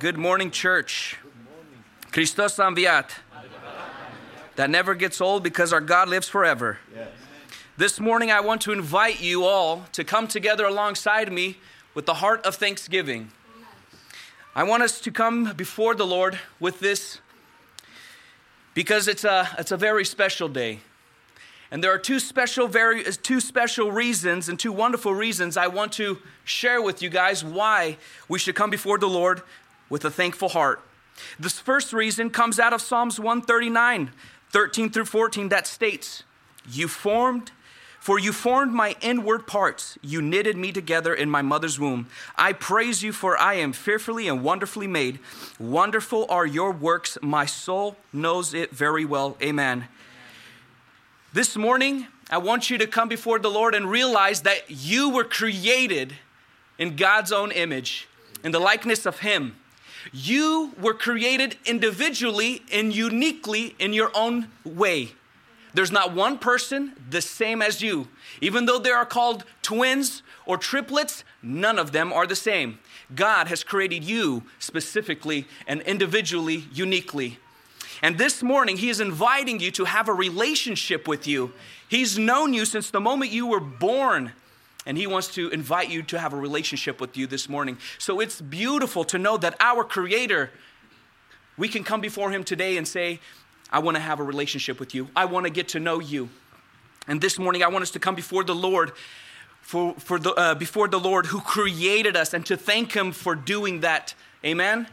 Good morning, church. Christos a înviat. That never gets old because our God lives forever. This morning, I want to invite you all to come together alongside me with the heart of thanksgiving. I want us to come before the Lord with this because it's a, it's a very special day. And there are two special, very, two special reasons and two wonderful reasons I want to share with you guys why we should come before the Lord with a thankful heart. This first reason comes out of Psalms 139, 13 through 14, that states, You formed, for you formed my inward parts. You knitted me together in my mother's womb. I praise you, for I am fearfully and wonderfully made. Wonderful are your works. My soul knows it very well. Amen. This morning, I want you to come before the Lord and realize that you were created in God's own image, in the likeness of Him. You were created individually and uniquely in your own way. There's not one person the same as you. Even though they are called twins or triplets, none of them are the same. God has created you specifically and individually, uniquely. And this morning, He is inviting you to have a relationship with you. He's known you since the moment you were born. And he wants to invite you to have a relationship with you this morning. So it's beautiful to know that our Creator, we can come before Him today and say, I want to have a relationship with you. I want to get to know you. And this morning, I want us to come before the Lord, for, for the, uh, before the Lord who created us, and to thank Him for doing that. Amen.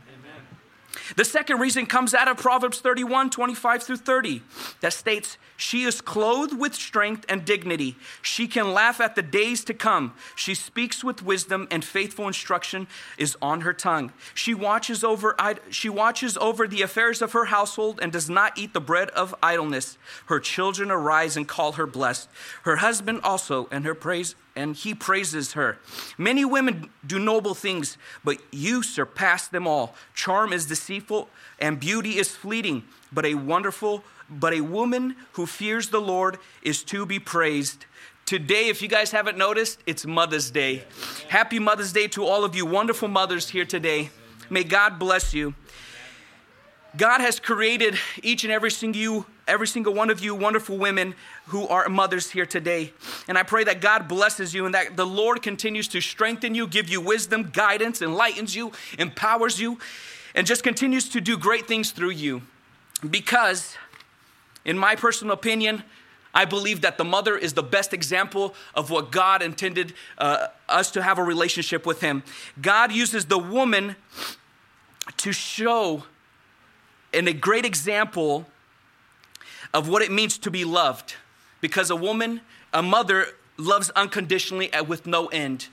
The second reason comes out of Proverbs 31 25 through 30 that states, She is clothed with strength and dignity. She can laugh at the days to come. She speaks with wisdom, and faithful instruction is on her tongue. She watches over, she watches over the affairs of her household and does not eat the bread of idleness. Her children arise and call her blessed. Her husband also, and her praise and he praises her. Many women do noble things, but you surpass them all. Charm is deceitful and beauty is fleeting, but a wonderful, but a woman who fears the Lord is to be praised. Today, if you guys haven't noticed, it's Mother's Day. Happy Mother's Day to all of you wonderful mothers here today. May God bless you. God has created each and every single you, every single one of you wonderful women who are mothers here today. And I pray that God blesses you and that the Lord continues to strengthen you, give you wisdom, guidance, enlightens you, empowers you, and just continues to do great things through you. Because, in my personal opinion, I believe that the mother is the best example of what God intended uh, us to have a relationship with Him. God uses the woman to show and a great example of what it means to be loved because a woman, a mother, loves unconditionally and with no end.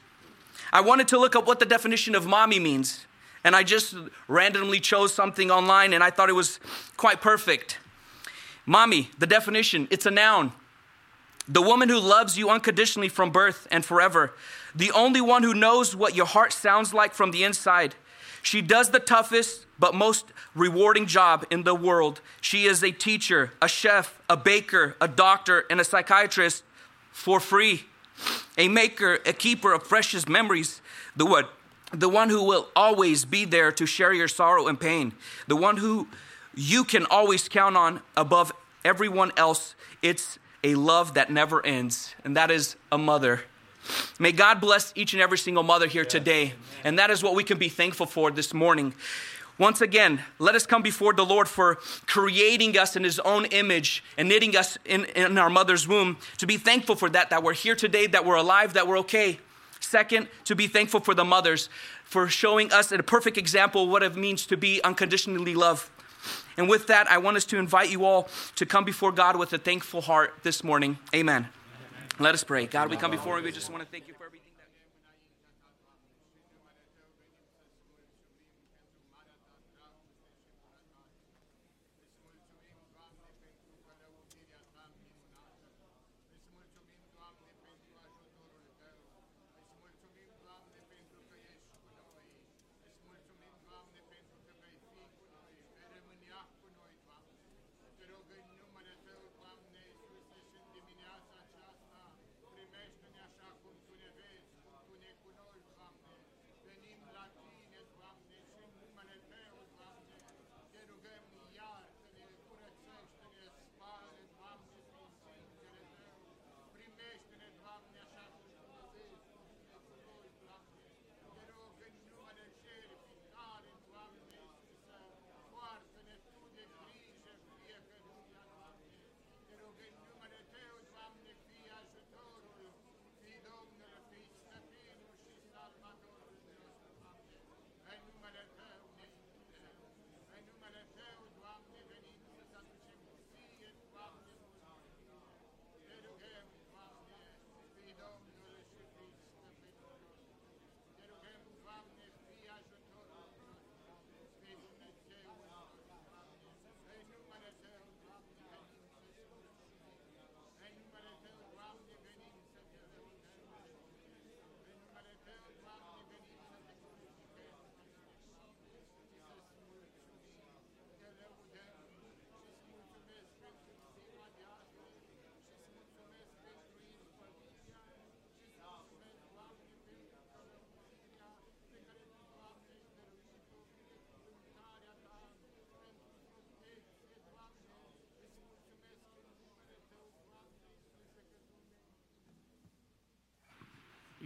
I wanted to look up what the definition of mommy means, and I just randomly chose something online and I thought it was quite perfect. Mommy, the definition, it's a noun. the woman who loves you unconditionally from birth and forever, the only one who knows what your heart sounds like from the inside. She does the toughest but most rewarding job in the world. She is a teacher, a chef, a baker, a doctor, and a psychiatrist for free. A maker, a keeper of precious memories, the one, the one who will always be there to share your sorrow and pain, the one who you can always count on above everyone else. It's a love that never ends, and that is a mother. May God bless each and every single mother here today, and that is what we can be thankful for this morning. Once again, let us come before the Lord for creating us in His own image and knitting us in, in our mother's womb. To be thankful for that, that we're here today, that we're alive, that we're okay. Second, to be thankful for the mothers for showing us a perfect example of what it means to be unconditionally loved. And with that, I want us to invite you all to come before God with a thankful heart this morning. Amen. Let us pray. God, we come before you. We just want to thank you for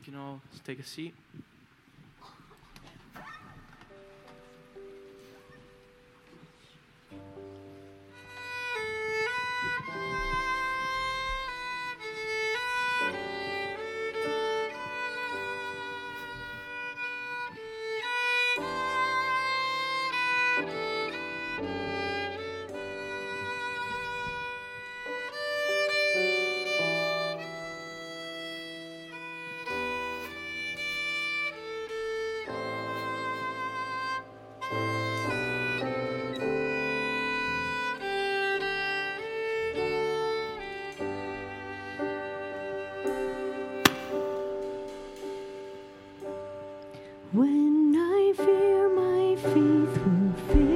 You can all take a seat. Faith will fail,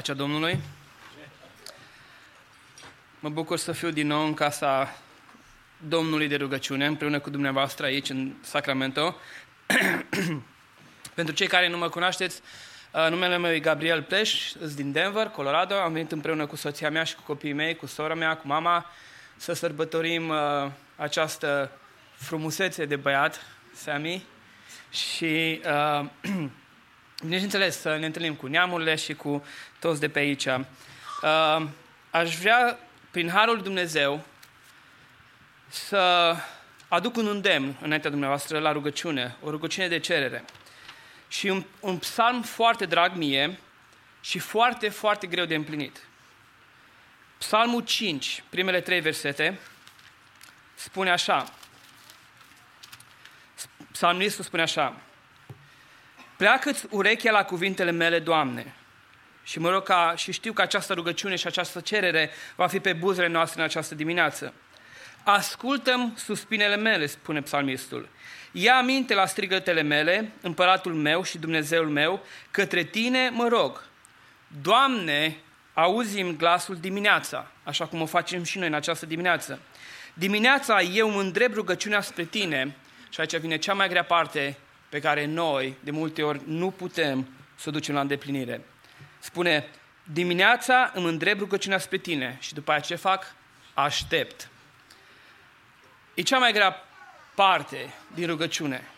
Pacea Domnului. Mă bucur să fiu din nou în casa Domnului de rugăciune, împreună cu dumneavoastră aici în Sacramento. Pentru cei care nu mă cunoașteți, uh, numele meu e Gabriel Pleș, sunt din Denver, Colorado. Am venit împreună cu soția mea și cu copiii mei, cu sora mea, cu mama, să sărbătorim uh, această frumusețe de băiat, Sammy. Și uh, bineînțeles, să ne întâlnim cu neamurile și cu toți de pe aici. Uh, aș vrea, prin Harul lui Dumnezeu, să aduc un îndemn înaintea dumneavoastră la rugăciune, o rugăciune de cerere. Și un, un psalm foarte drag mie și foarte, foarte greu de împlinit. Psalmul 5, primele trei versete, spune așa. Psalmistul spune așa. Pleacă-ți urechea la cuvintele mele, Doamne. Și mă rog ca, și știu că această rugăciune și această cerere va fi pe buzele noastre în această dimineață. Ascultăm suspinele mele, spune psalmistul. Ia aminte la strigătele mele, împăratul meu și Dumnezeul meu, către tine mă rog. Doamne, auzim glasul dimineața, așa cum o facem și noi în această dimineață. Dimineața eu îmi îndrept rugăciunea spre tine și aici vine cea mai grea parte pe care noi, de multe ori, nu putem să o ducem la îndeplinire. Spune, dimineața îmi îndrept rugăciunea spre tine și după aceea ce fac? Aștept. E cea mai grea parte din rugăciune.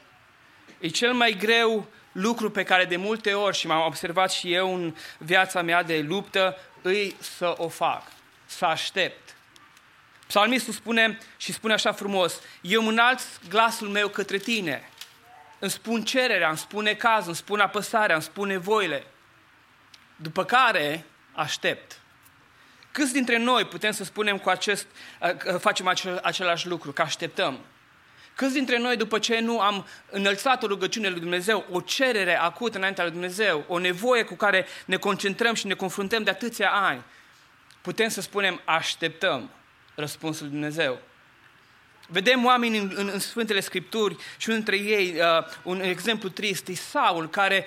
E cel mai greu lucru pe care de multe ori, și m-am observat și eu în viața mea de luptă, îi să o fac, să aștept. Psalmistul spune și spune așa frumos, eu înalt glasul meu către tine, îmi spun cererea, îmi spune cazul, îmi spun apăsarea, îmi spun nevoile. După care aștept. Câți dintre noi putem să spunem cu acest, că facem acel, același lucru, că așteptăm? Câți dintre noi, după ce nu am înălțat o rugăciune lui Dumnezeu, o cerere acută înaintea lui Dumnezeu, o nevoie cu care ne concentrăm și ne confruntăm de atâția ani, putem să spunem așteptăm răspunsul lui Dumnezeu? Vedem oameni în, în, în Sfântele Scripturi și unul dintre ei, uh, un exemplu trist, e Saul, care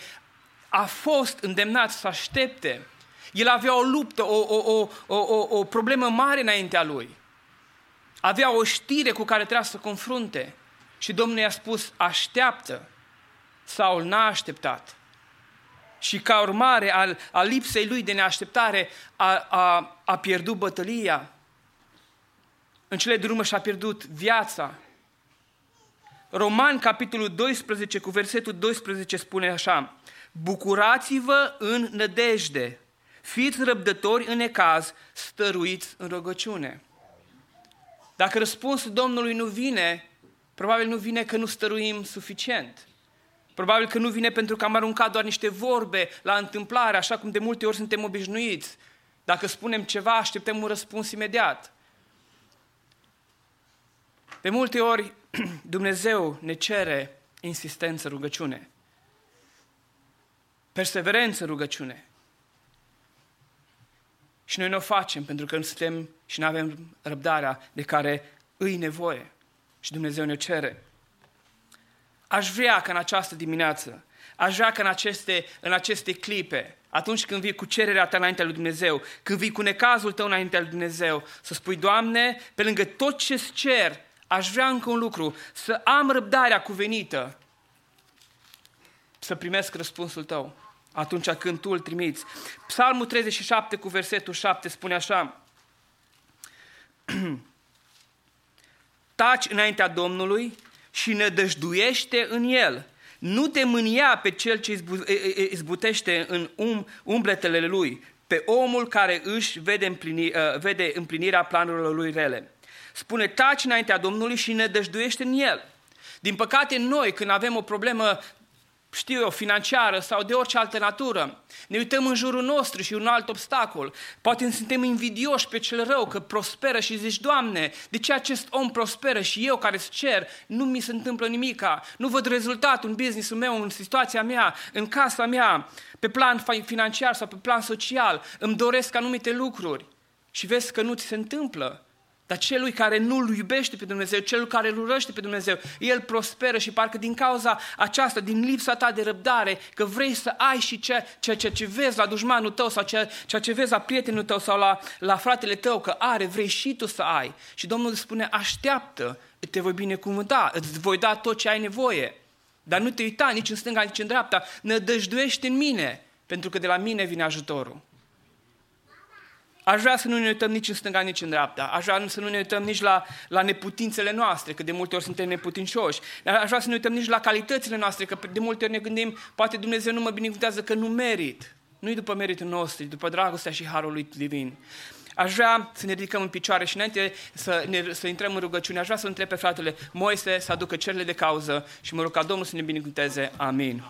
a fost îndemnat să aștepte. El avea o luptă, o, o, o, o, o, o problemă mare înaintea lui. Avea o știre cu care trebuia să confrunte. Și Domnul i-a spus, așteaptă. Saul n-a așteptat. Și ca urmare al, a lipsei lui de neașteptare a, a, a pierdut bătălia. În cele din urmă și-a pierdut viața. Roman, capitolul 12, cu versetul 12 spune așa, Bucurați-vă în nădejde, fiți răbdători în necaz, stăruiți în rugăciune. Dacă răspunsul Domnului nu vine, probabil nu vine că nu stăruim suficient. Probabil că nu vine pentru că am aruncat doar niște vorbe la întâmplare, așa cum de multe ori suntem obișnuiți. Dacă spunem ceva, așteptăm un răspuns imediat. De multe ori Dumnezeu ne cere insistență, rugăciune. Perseverență, rugăciune. Și noi nu o facem pentru că nu suntem și nu avem răbdarea de care îi nevoie. Și Dumnezeu ne cere. Aș vrea că în această dimineață, aș vrea că în aceste, în aceste clipe, atunci când vii cu cererea ta înaintea lui Dumnezeu, când vii cu necazul tău înaintea lui Dumnezeu, să spui, Doamne, pe lângă tot ce-ți cer, aș vrea încă un lucru, să am răbdarea cuvenită, să primesc răspunsul tău atunci când tu îl trimiți. Psalmul 37 cu versetul 7 spune așa, Taci înaintea Domnului și nădăjduiește în El. Nu te mânia pe cel ce izbutește în um, umbletele lui, pe omul care își vede, împlini, uh, vede împlinirea planurilor lui rele. Spune, taci înaintea Domnului și nădăjduiește în El. Din păcate, noi, când avem o problemă știu eu, financiară sau de orice altă natură. Ne uităm în jurul nostru și un alt obstacol. Poate suntem invidioși pe cel rău că prosperă și zici, Doamne, de ce acest om prosperă și eu care îți cer, nu mi se întâmplă nimica, nu văd rezultatul în businessul meu, în situația mea, în casa mea, pe plan financiar sau pe plan social, îmi doresc anumite lucruri și vezi că nu ți se întâmplă. Dar celui care nu îl iubește pe Dumnezeu, celui care îl urăște pe Dumnezeu, el prosperă și parcă din cauza aceasta, din lipsa ta de răbdare, că vrei să ai și ceea ce, ce, ce vezi la dușmanul tău sau ceea, ceea ce vezi la prietenul tău sau la, la fratele tău că are, vrei și tu să ai. Și Domnul îți spune, așteaptă, te voi binecuvânta, îți voi da tot ce ai nevoie. Dar nu te uita nici în stânga, nici în dreapta, nădăjduiește în mine, pentru că de la mine vine ajutorul. Aș vrea să nu ne uităm nici în stânga, nici în dreapta. Aș vrea să nu ne uităm nici la, la neputințele noastre, că de multe ori suntem neputincioși. Dar aș vrea să ne uităm nici la calitățile noastre, că de multe ori ne gândim, poate Dumnezeu nu mă binecuvântează că nu merit. Nu-i după meritul nostru, e după dragostea și harul lui divin. Aș vrea să ne ridicăm în picioare și înainte să, ne, să intrăm în rugăciune, aș vrea să întreb pe fratele Moise să aducă cerile de cauză și mă rog ca Domnul să ne binecuvânteze. Amin.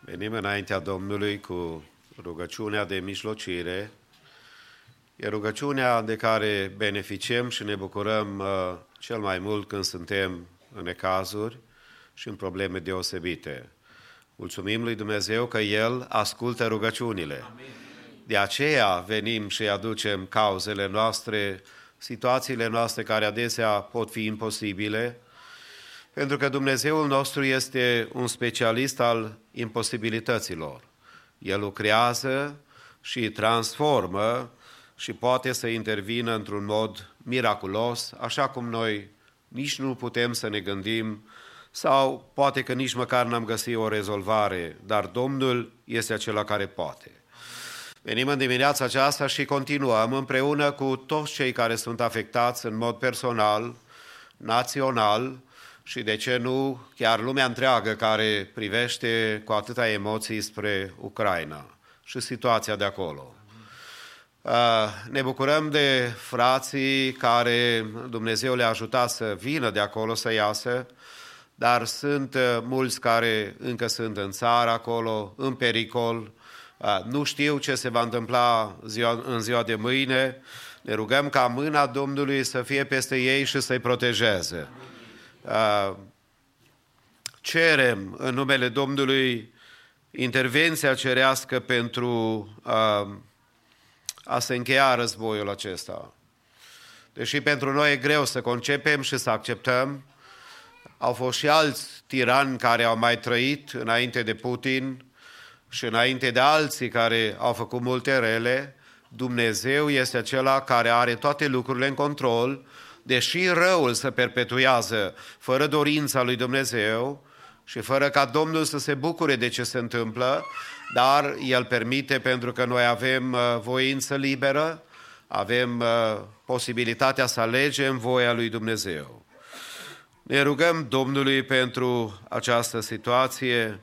Venim înaintea Domnului cu rugăciunea de mijlocire, e rugăciunea de care beneficiem și ne bucurăm uh, cel mai mult când suntem în necazuri și în probleme deosebite. Mulțumim lui Dumnezeu că El ascultă rugăciunile. De aceea venim și aducem cauzele noastre, situațiile noastre care adesea pot fi imposibile, pentru că Dumnezeul nostru este un specialist al imposibilităților. El lucrează și transformă și poate să intervină într-un mod miraculos, așa cum noi nici nu putem să ne gândim sau poate că nici măcar n-am găsit o rezolvare, dar Domnul este acela care poate. Venim în dimineața aceasta și continuăm împreună cu toți cei care sunt afectați în mod personal, național, și de ce nu chiar lumea întreagă care privește cu atâta emoții spre Ucraina și situația de acolo. Ne bucurăm de frații care Dumnezeu le-a ajutat să vină de acolo, să iasă, dar sunt mulți care încă sunt în țară acolo, în pericol, nu știu ce se va întâmpla în ziua de mâine, ne rugăm ca mâna Domnului să fie peste ei și să-i protejeze. Uh, cerem în numele Domnului intervenția cerească pentru uh, a se încheia războiul acesta. Deși pentru noi e greu să concepem și să acceptăm, au fost și alți tirani care au mai trăit înainte de Putin și înainte de alții care au făcut multe rele. Dumnezeu este acela care are toate lucrurile în control deși răul se perpetuează fără dorința lui Dumnezeu și fără ca Domnul să se bucure de ce se întâmplă, dar El permite pentru că noi avem uh, voință liberă, avem uh, posibilitatea să alegem voia lui Dumnezeu. Ne rugăm Domnului pentru această situație,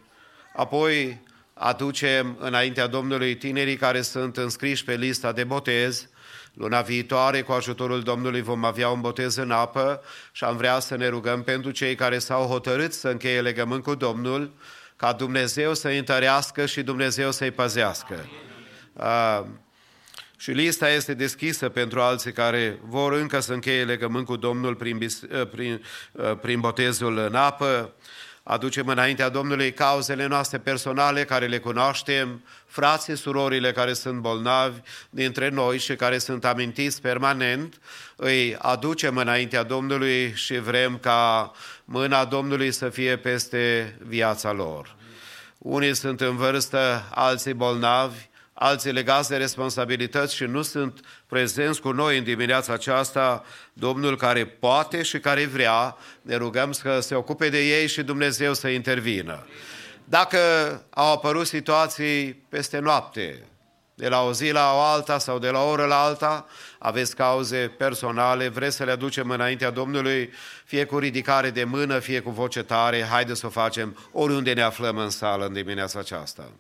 apoi aducem înaintea Domnului tinerii care sunt înscriși pe lista de botez, Luna viitoare, cu ajutorul Domnului, vom avea un botez în apă și am vrea să ne rugăm pentru cei care s-au hotărât să încheie legământ cu Domnul, ca Dumnezeu să-i întărească și Dumnezeu să-i păzească. Uh, și lista este deschisă pentru alții care vor încă să încheie legământ cu Domnul prin, prin, prin botezul în apă aducem înaintea Domnului cauzele noastre personale care le cunoaștem, frații, surorile care sunt bolnavi dintre noi și care sunt amintiți permanent, îi aducem înaintea Domnului și vrem ca mâna Domnului să fie peste viața lor. Unii sunt în vârstă, alții bolnavi, alții legați de responsabilități și nu sunt prezenți cu noi în dimineața aceasta, Domnul care poate și care vrea, ne rugăm să se ocupe de ei și Dumnezeu să intervină. Dacă au apărut situații peste noapte, de la o zi la o alta sau de la o oră la alta, aveți cauze personale, vreți să le aducem înaintea Domnului, fie cu ridicare de mână, fie cu voce tare, haideți să o facem oriunde ne aflăm în sală în dimineața aceasta.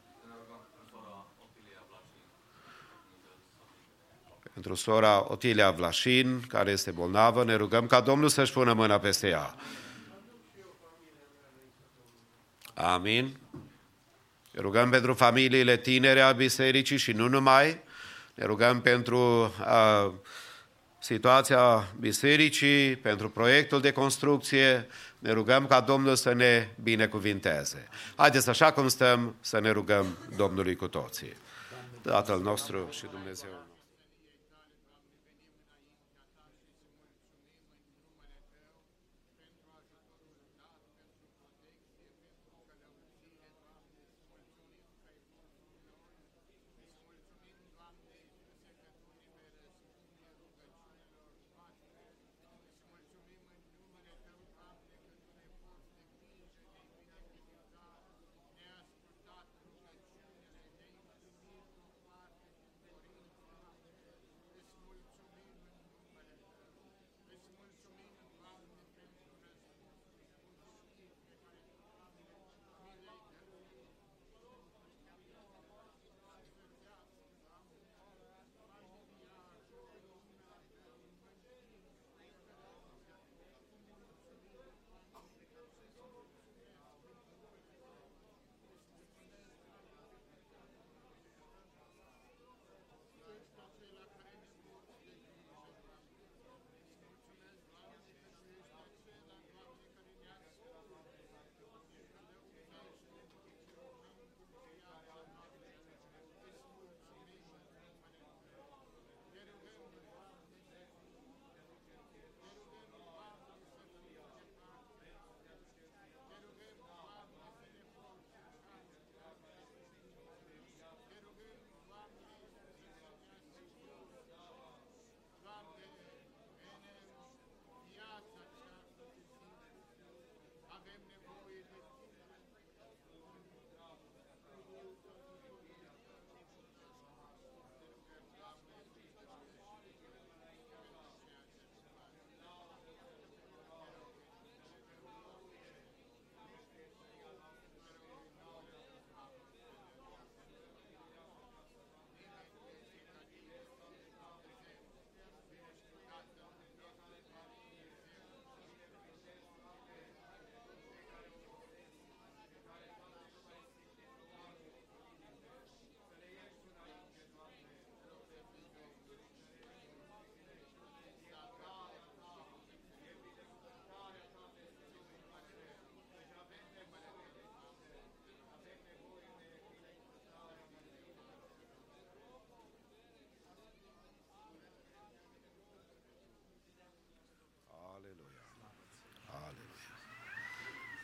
Pentru sora Otilia Vlașin, care este bolnavă, ne rugăm ca Domnul să-și pună mâna peste ea. Amin. Rugăm pentru familiile tinere a bisericii și nu numai. Ne rugăm pentru uh, situația bisericii, pentru proiectul de construcție. Ne rugăm ca Domnul să ne binecuvinteze. Haideți așa cum stăm să ne rugăm Domnului cu toții. Tatăl nostru și Dumnezeu.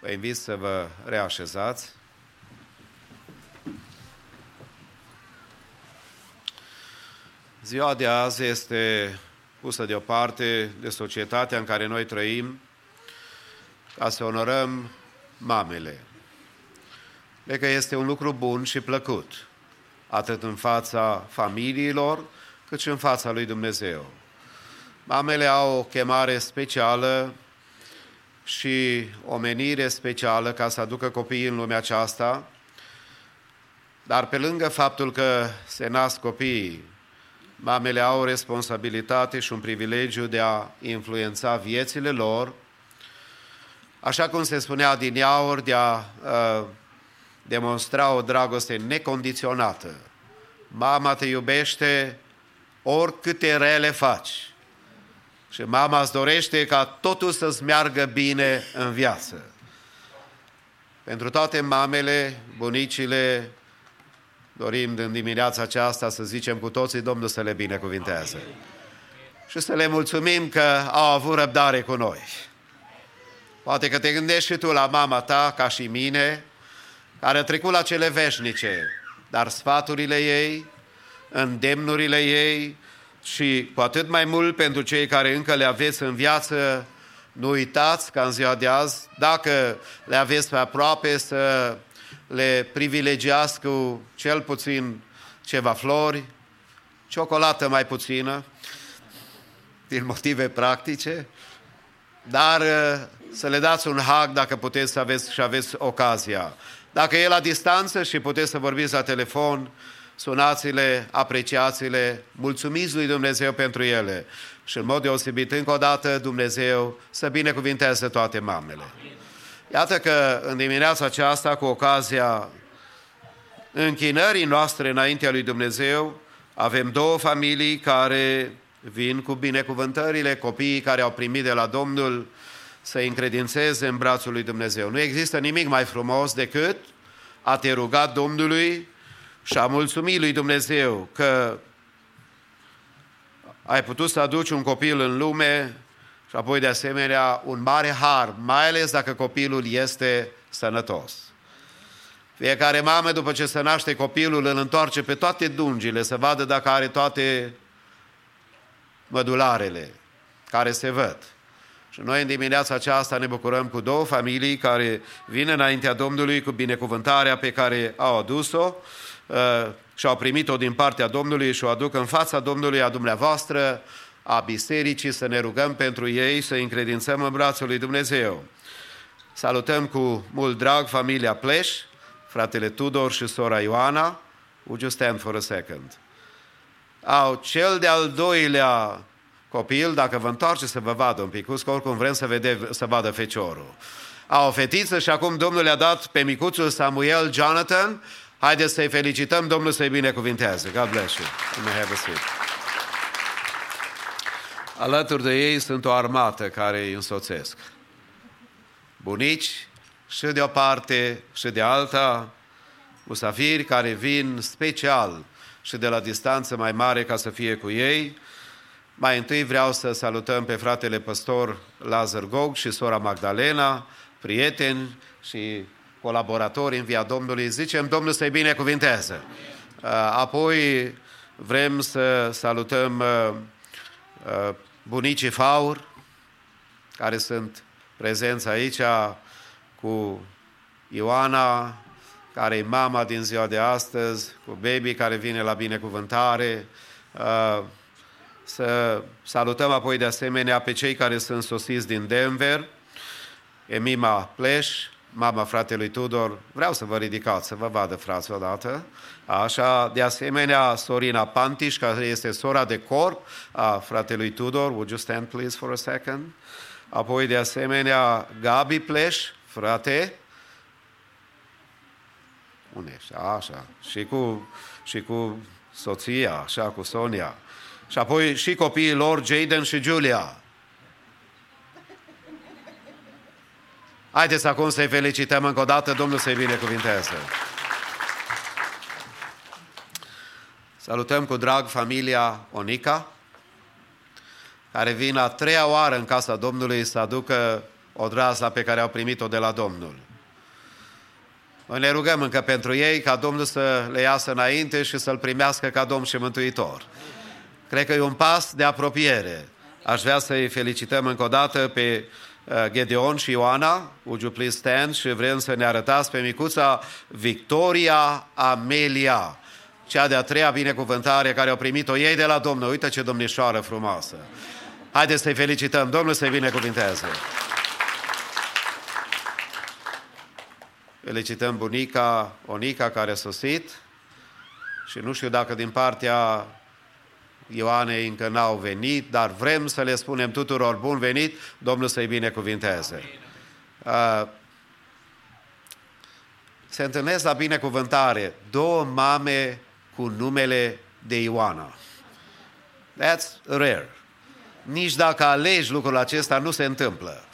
Vă invit să vă reașezați. Ziua de azi este pusă deoparte de societatea în care noi trăim ca să onorăm mamele. Cred că este un lucru bun și plăcut, atât în fața familiilor, cât și în fața lui Dumnezeu. Mamele au o chemare specială și o menire specială ca să aducă copiii în lumea aceasta, dar pe lângă faptul că se nasc copiii, mamele au o responsabilitate și un privilegiu de a influența viețile lor, așa cum se spunea din iaur, de a uh, demonstra o dragoste necondiționată. Mama te iubește oricâte rele faci. Și mama îți dorește ca totul să-ți meargă bine în viață. Pentru toate mamele, bunicile, dorim în dimineața aceasta să zicem cu toții Domnul să le binecuvinteze. Și să le mulțumim că au avut răbdare cu noi. Poate că te gândești și tu la mama ta, ca și mine, care a trecut la cele veșnice, dar sfaturile ei, îndemnurile ei, și cu atât mai mult pentru cei care încă le aveți în viață, nu uitați ca în ziua de azi, dacă le aveți pe aproape, să le privilegiați cu cel puțin ceva flori, ciocolată mai puțină, din motive practice, dar uh, să le dați un hag dacă puteți să aveți și aveți ocazia. Dacă e la distanță și puteți să vorbiți la telefon, sunați-le, apreciați-le, mulțumiți lui Dumnezeu pentru ele. Și în mod deosebit, încă o dată, Dumnezeu să binecuvinteze toate mamele. Iată că în dimineața aceasta, cu ocazia închinării noastre înaintea lui Dumnezeu, avem două familii care vin cu binecuvântările, copiii care au primit de la Domnul să încredințeze în brațul lui Dumnezeu. Nu există nimic mai frumos decât a te ruga Domnului și a mulțumi lui Dumnezeu că ai putut să aduci un copil în lume și apoi de asemenea un mare har, mai ales dacă copilul este sănătos. Fiecare mamă, după ce se naște copilul, îl întoarce pe toate dungile să vadă dacă are toate mădularele care se văd. Și noi în dimineața aceasta ne bucurăm cu două familii care vin înaintea Domnului cu binecuvântarea pe care au adus-o uh, și au primit-o din partea Domnului și o aduc în fața Domnului a dumneavoastră, a bisericii, să ne rugăm pentru ei, să încredințăm în brațul lui Dumnezeu. Salutăm cu mult drag familia Pleș, fratele Tudor și sora Ioana. Would you stand for a second? Au cel de-al doilea copil, dacă vă întoarce să vă vadă un pic, că oricum vrem să, vede, să vadă feciorul. Au o fetiță și acum Domnul le-a dat pe micuțul Samuel Jonathan. Haideți să-i felicităm, Domnul să-i binecuvinteze. God bless you. You may have a seat. Alături de ei sunt o armată care îi însoțesc. Bunici și de o parte și de alta, musafiri care vin special și de la distanță mai mare ca să fie cu ei. Mai întâi vreau să salutăm pe fratele păstor Lazar Gog și sora Magdalena, prieteni și colaboratori în via Domnului. Zicem Domnul să-i binecuvinteze. Apoi vrem să salutăm uh, uh, bunicii Faur, care sunt prezenți aici cu Ioana, care e mama din ziua de astăzi, cu baby care vine la binecuvântare. Uh, să salutăm apoi de asemenea pe cei care sunt sosiți din Denver, Emima Pleș, mama fratelui Tudor. Vreau să vă ridicați, să vă vadă frați odată. Așa, de asemenea, Sorina Pantiș, care este sora de corp a fratelui Tudor. Would you stand please for a second? Apoi, de asemenea, Gabi Pleș, frate, unde ești? Așa. Și cu, și cu soția, așa, cu Sonia. Și apoi și copiii lor, Jaden și Julia. Haideți acum să-i felicităm încă o dată, Domnul să-i binecuvinteze. Salutăm cu drag familia Onica, care vin a treia oară în casa Domnului să aducă odrazna pe care au primit-o de la Domnul. Noi ne rugăm încă pentru ei ca Domnul să le iasă înainte și să-L primească ca Domn și Mântuitor. Cred că e un pas de apropiere. Aș vrea să-i felicităm încă o dată pe uh, Gedeon și Ioana, would you please stand, și vrem să ne arătați pe micuța Victoria Amelia, cea de-a treia binecuvântare care au primit-o ei de la Domnul. Uite ce domnișoară frumoasă! Haideți să-i felicităm, Domnul să-i binecuvinteze! Felicităm bunica Onica care a sosit și nu știu dacă din partea Ioanei încă n-au venit, dar vrem să le spunem tuturor bun venit, Domnul să-i binecuvinteze. Uh, se întâlnesc la binecuvântare două mame cu numele de Ioana. That's rare. Nici dacă alegi lucrul acesta, nu se întâmplă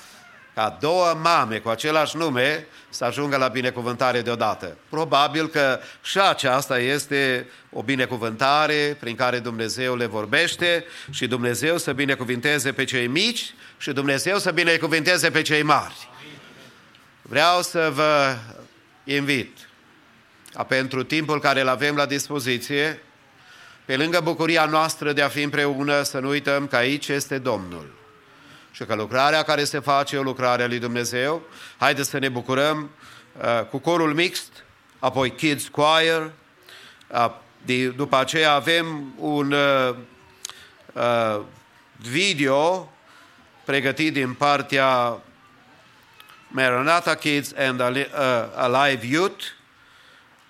ca două mame cu același nume să ajungă la binecuvântare deodată. Probabil că și aceasta este o binecuvântare prin care Dumnezeu le vorbește și Dumnezeu să binecuvinteze pe cei mici și Dumnezeu să binecuvinteze pe cei mari. Vreau să vă invit ca pentru timpul care îl avem la dispoziție, pe lângă bucuria noastră de a fi împreună, să nu uităm că aici este Domnul și că lucrarea care se face e o lucrare a lui Dumnezeu. Haideți să ne bucurăm uh, cu corul mixt, apoi Kids Choir, uh, de, după aceea avem un uh, uh, video pregătit din partea Maranatha Kids and uh, Alive Youth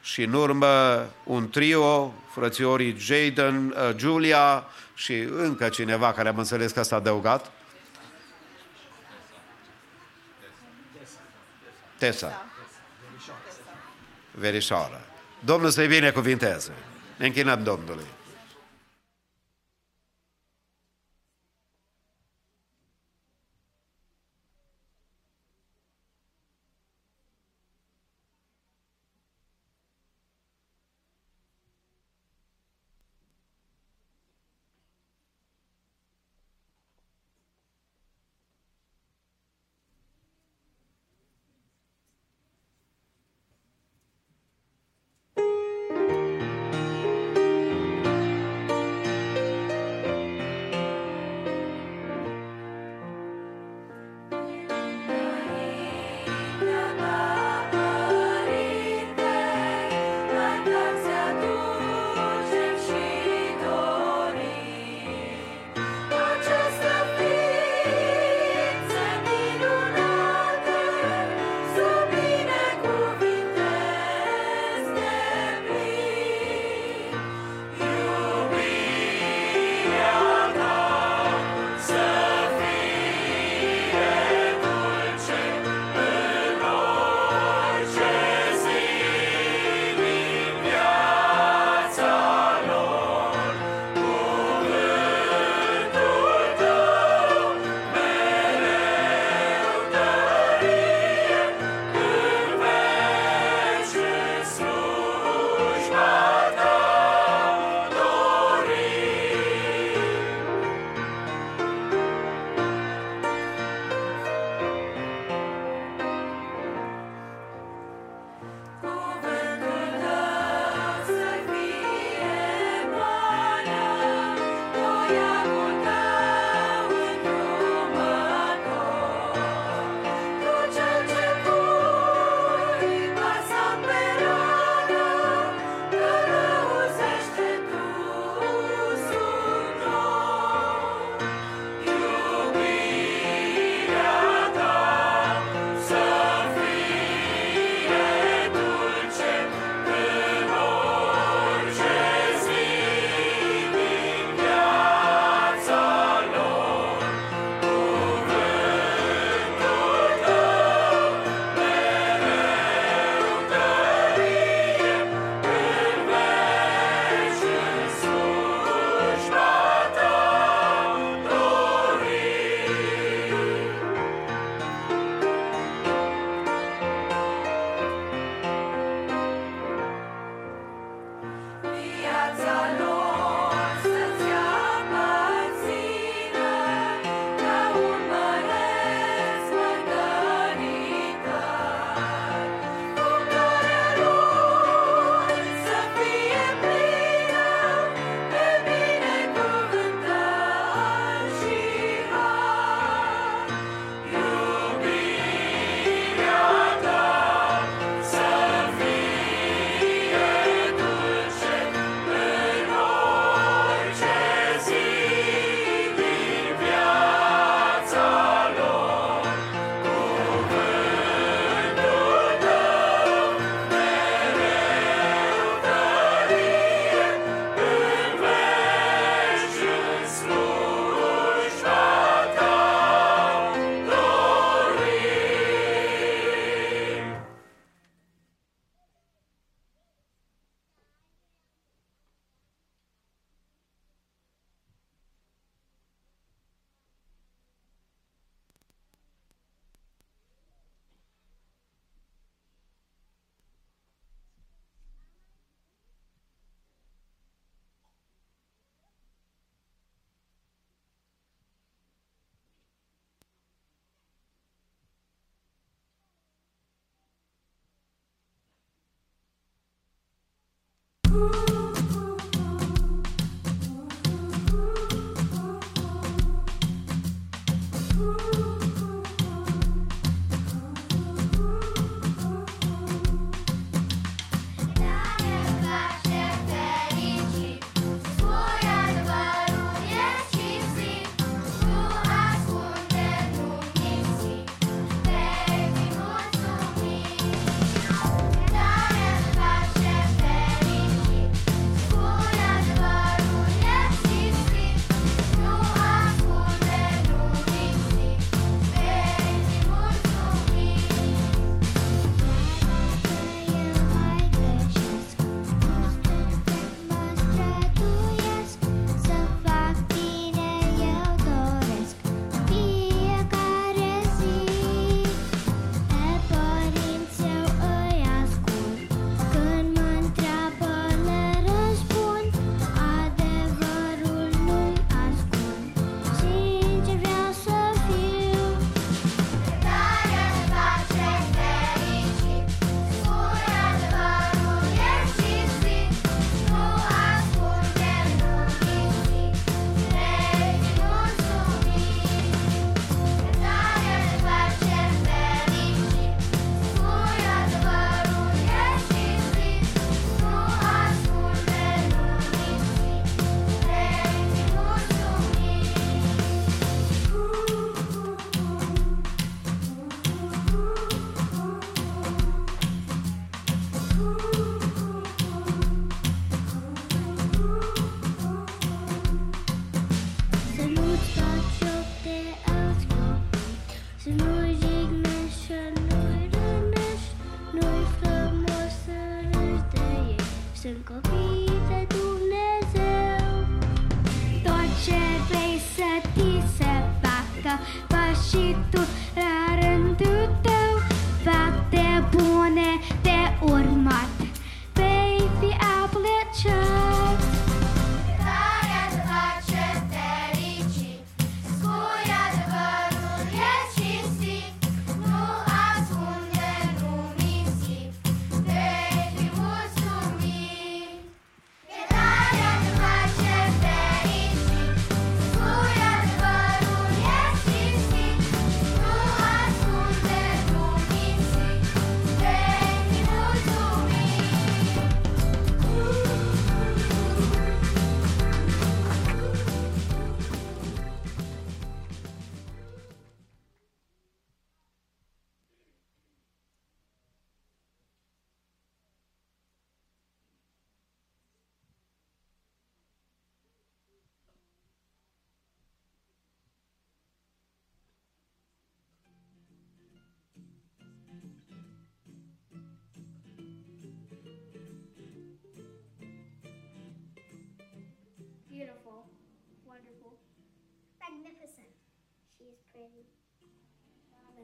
și în urmă un trio, frățiorii Jaden, uh, Julia și încă cineva care am înțeles că s-a adăugat. Tesa. Verișoară. Domnul să-i binecuvinteze. Ne închinăm Domnului.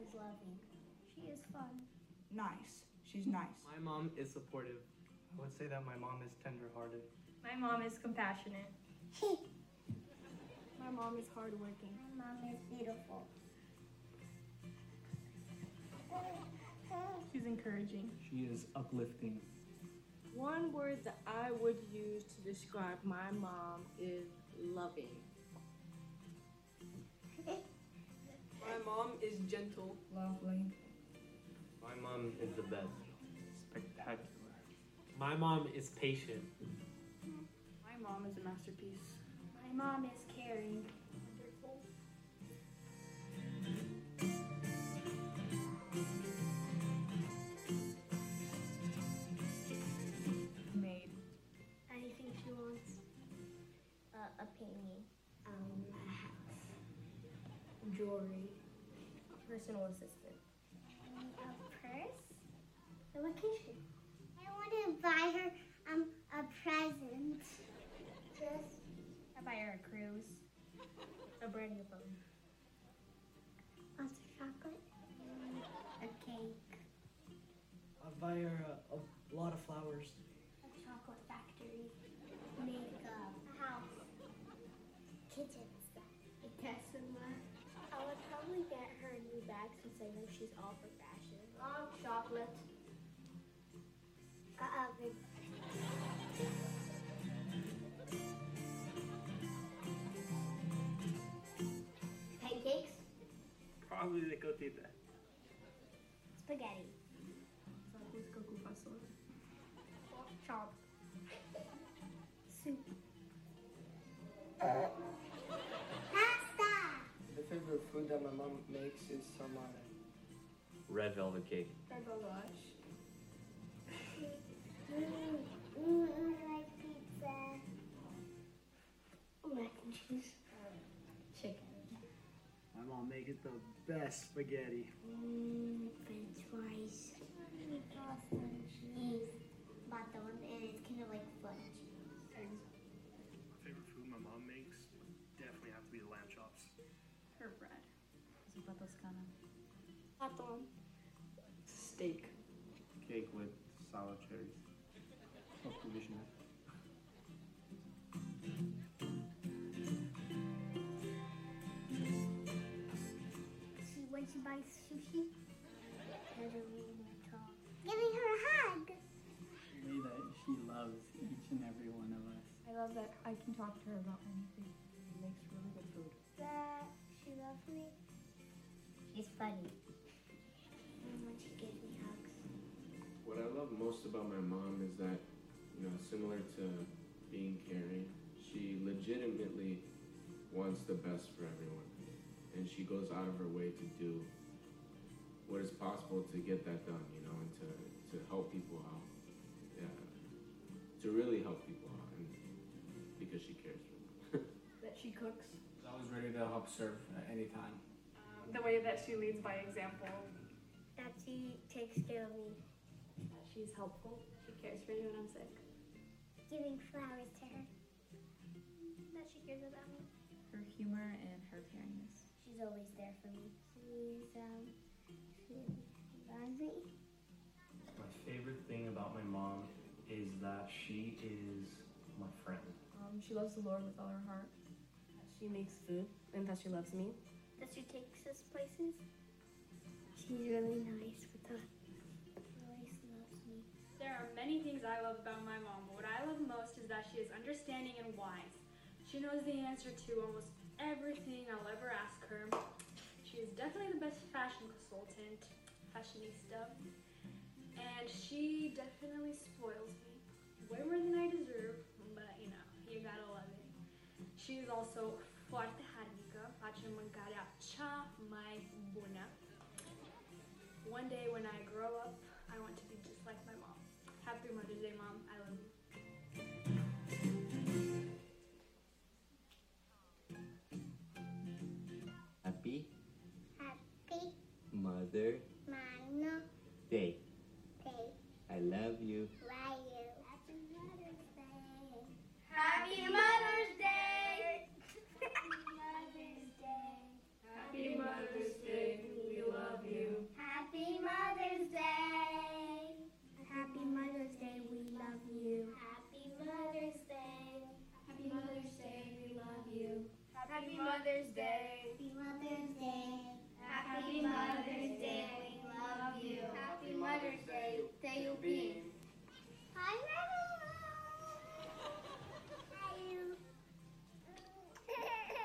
Is loving. She is fun. Nice. She's nice. My mom is supportive. I would say that my mom is tenderhearted. My mom is compassionate. My mom is hardworking. My mom is beautiful. She's encouraging. She is uplifting. One word that I would use to describe my mom is loving. My mom is gentle. Lovely. My mom is the best. Spectacular. My mom is patient. My mom is a masterpiece. My mom is caring. Wonderful. Made. Anything she wants. Uh, a painting. Um, a house. Jewelry. Personal assistant. A purse. A vacation. I want to buy her um a present. Just. I buy her a cruise. A brand new phone. Lots of chocolate. A cake. I'll buy her a, a lot of flowers. Probably the cotita. Spaghetti. Zacuscă cu fasole. Chop. Soup. Pasta. The favorite food that my mom makes is some uh, red velvet cake. Red goulash. Mm, mm, I like best spaghetti. Mm, French fries. She when sushi, has a really talk. Giving her a hug. The way that she loves each and every one of us. I love that I can talk to her about anything. She makes really good food. That she loves me. She's funny. And when she gives me hugs. What I love most about my mom is that, you know, similar to being caring, she legitimately wants the best for everyone. And she goes out of her way to do what is possible to get that done, you know, and to, to help people out. Yeah. To really help people out and because she cares for them. That she cooks. I was ready to help serve at any time. Um, the way that she leads by example. That she takes care of me. That she's helpful. She cares for me when I'm sick. Giving flowers to her. That she cares about me. Her humor and her caringness. She's always there for me. She's um, she loves. My favorite thing about my mom is that she is my friend. Um, she loves the Lord with all her heart. She makes food and that she loves me. That she takes us places. She's really nice with us. Always loves me. There are many things I love about my mom, but what I love most is that she is understanding and wise. She knows the answer to almost everything I'll ever ask her. She is definitely the best fashion consultant, fashionista, and she definitely spoils me way more than I deserve, but you know, you gotta love it. She is also foarte harnică, face mâncarea cea mai bună. One day when I grow up, I want to be just like my mom. Happy Mother's Day, Mom. I love you. Happy Happy Mother Mano Day. Day. I love you. Love you.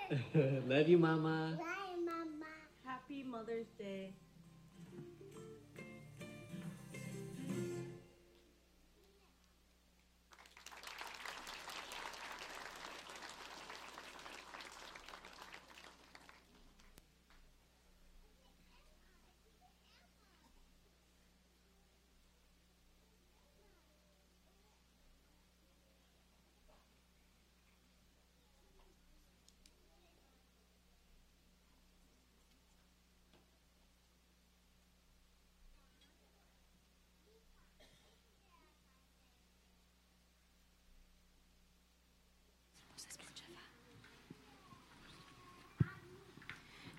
love you, Mama. Bye, Mama. Happy Mother's Day.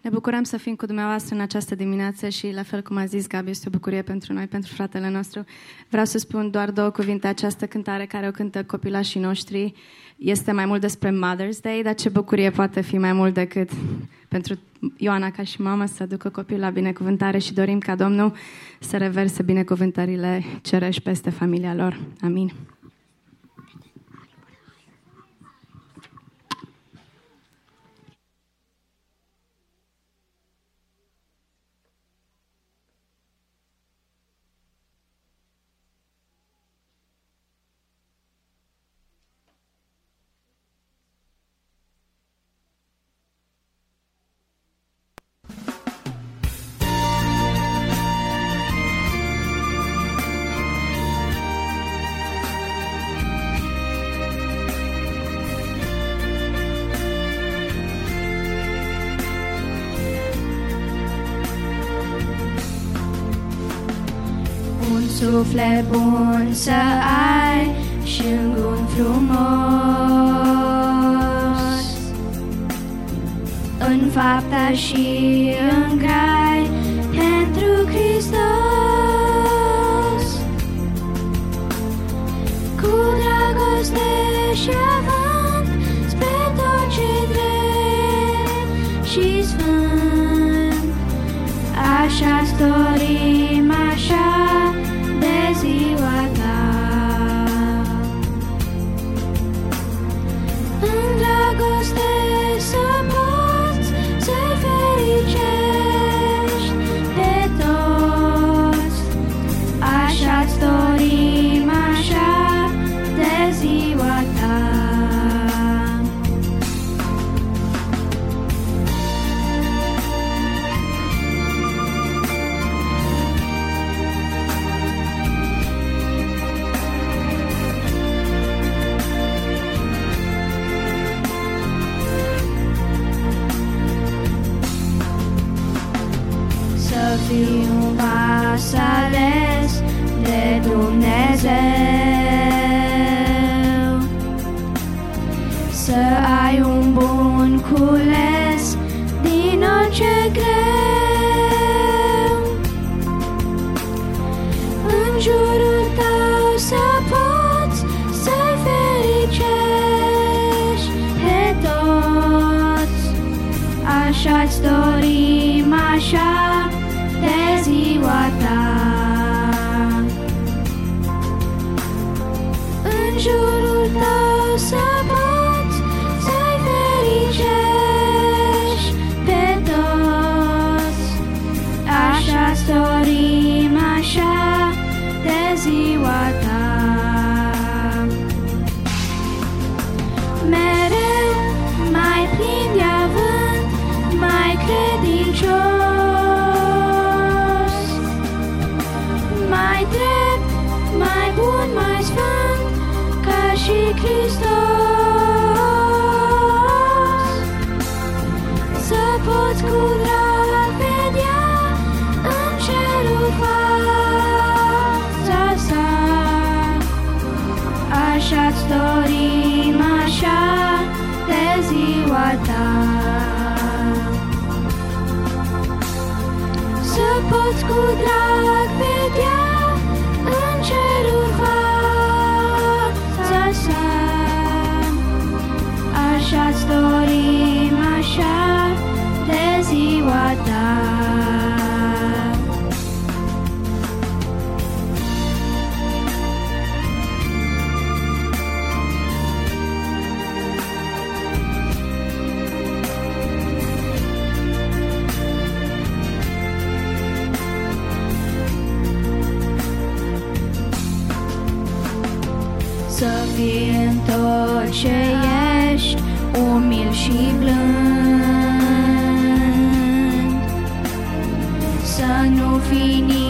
Ne bucurăm să fim cu dumneavoastră în această dimineață și, la fel cum a zis Gabi, este o bucurie pentru noi, pentru fratele nostru. Vreau să spun doar două cuvinte. Această cântare care o cântă copilașii noștri este mai mult despre Mother's Day, dar ce bucurie poate fi mai mult decât pentru Ioana ca și mamă să ducă copilul la binecuvântare și dorim ca Domnul să reverse binecuvântările cerești peste familia lor. Amin. Suflet bun să ai și un gând frumos. În fapta și în grai pentru Hristos. Cu dragoste și avânt spre tot ce drept și sfânt. Așa-ți dorim, Să fii în tot ce ești Umil și blând. Să nu fii nici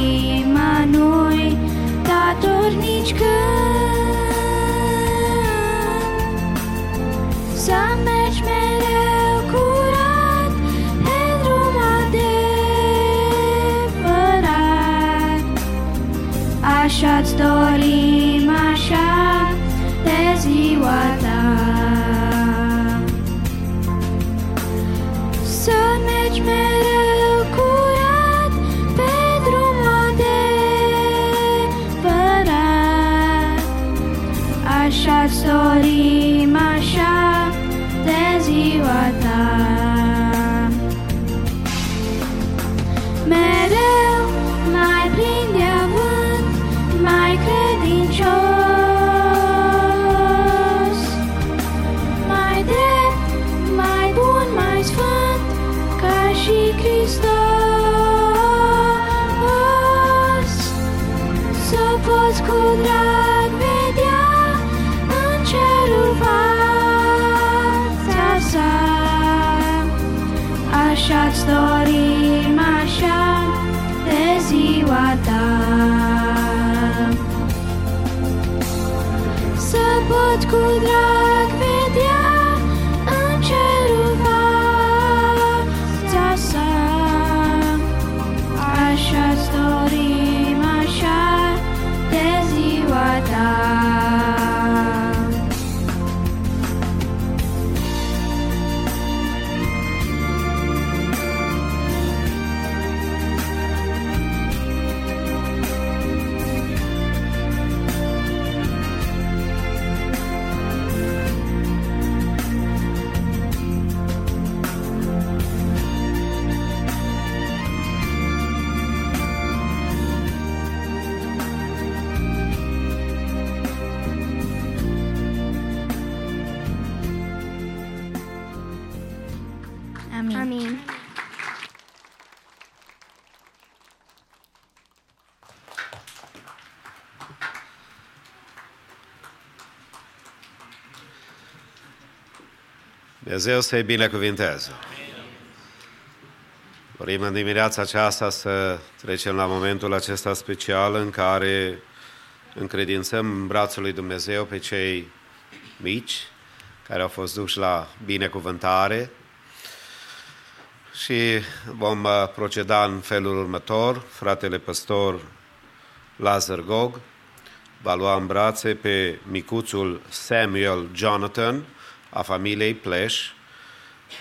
Dumnezeu să-i binecuvinteze. Dorim în dimineața aceasta să trecem la momentul acesta special în care încredințăm în brațul lui Dumnezeu pe cei mici care au fost duși la binecuvântare și vom uh, proceda în felul următor. Fratele păstor Lazar Gog va lua în brațe pe micuțul Samuel Jonathan a familiei Pleș,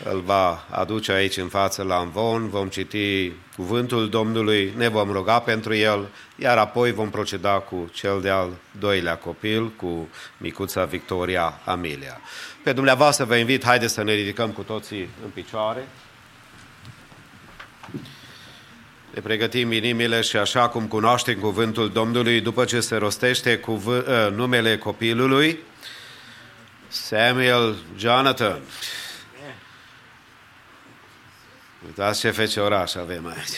îl va aduce aici în față la învon, vom citi cuvântul Domnului, ne vom ruga pentru el, iar apoi vom proceda cu cel de-al doilea copil, cu micuța Victoria Amelia. Pe dumneavoastră vă invit, haideți să ne ridicăm cu toții în picioare. Ne pregătim inimile și așa cum cunoaștem cuvântul Domnului, după ce se rostește cuvânt, uh, numele copilului, Samuel Jonathan. Uitați ce fecioraș avem aici.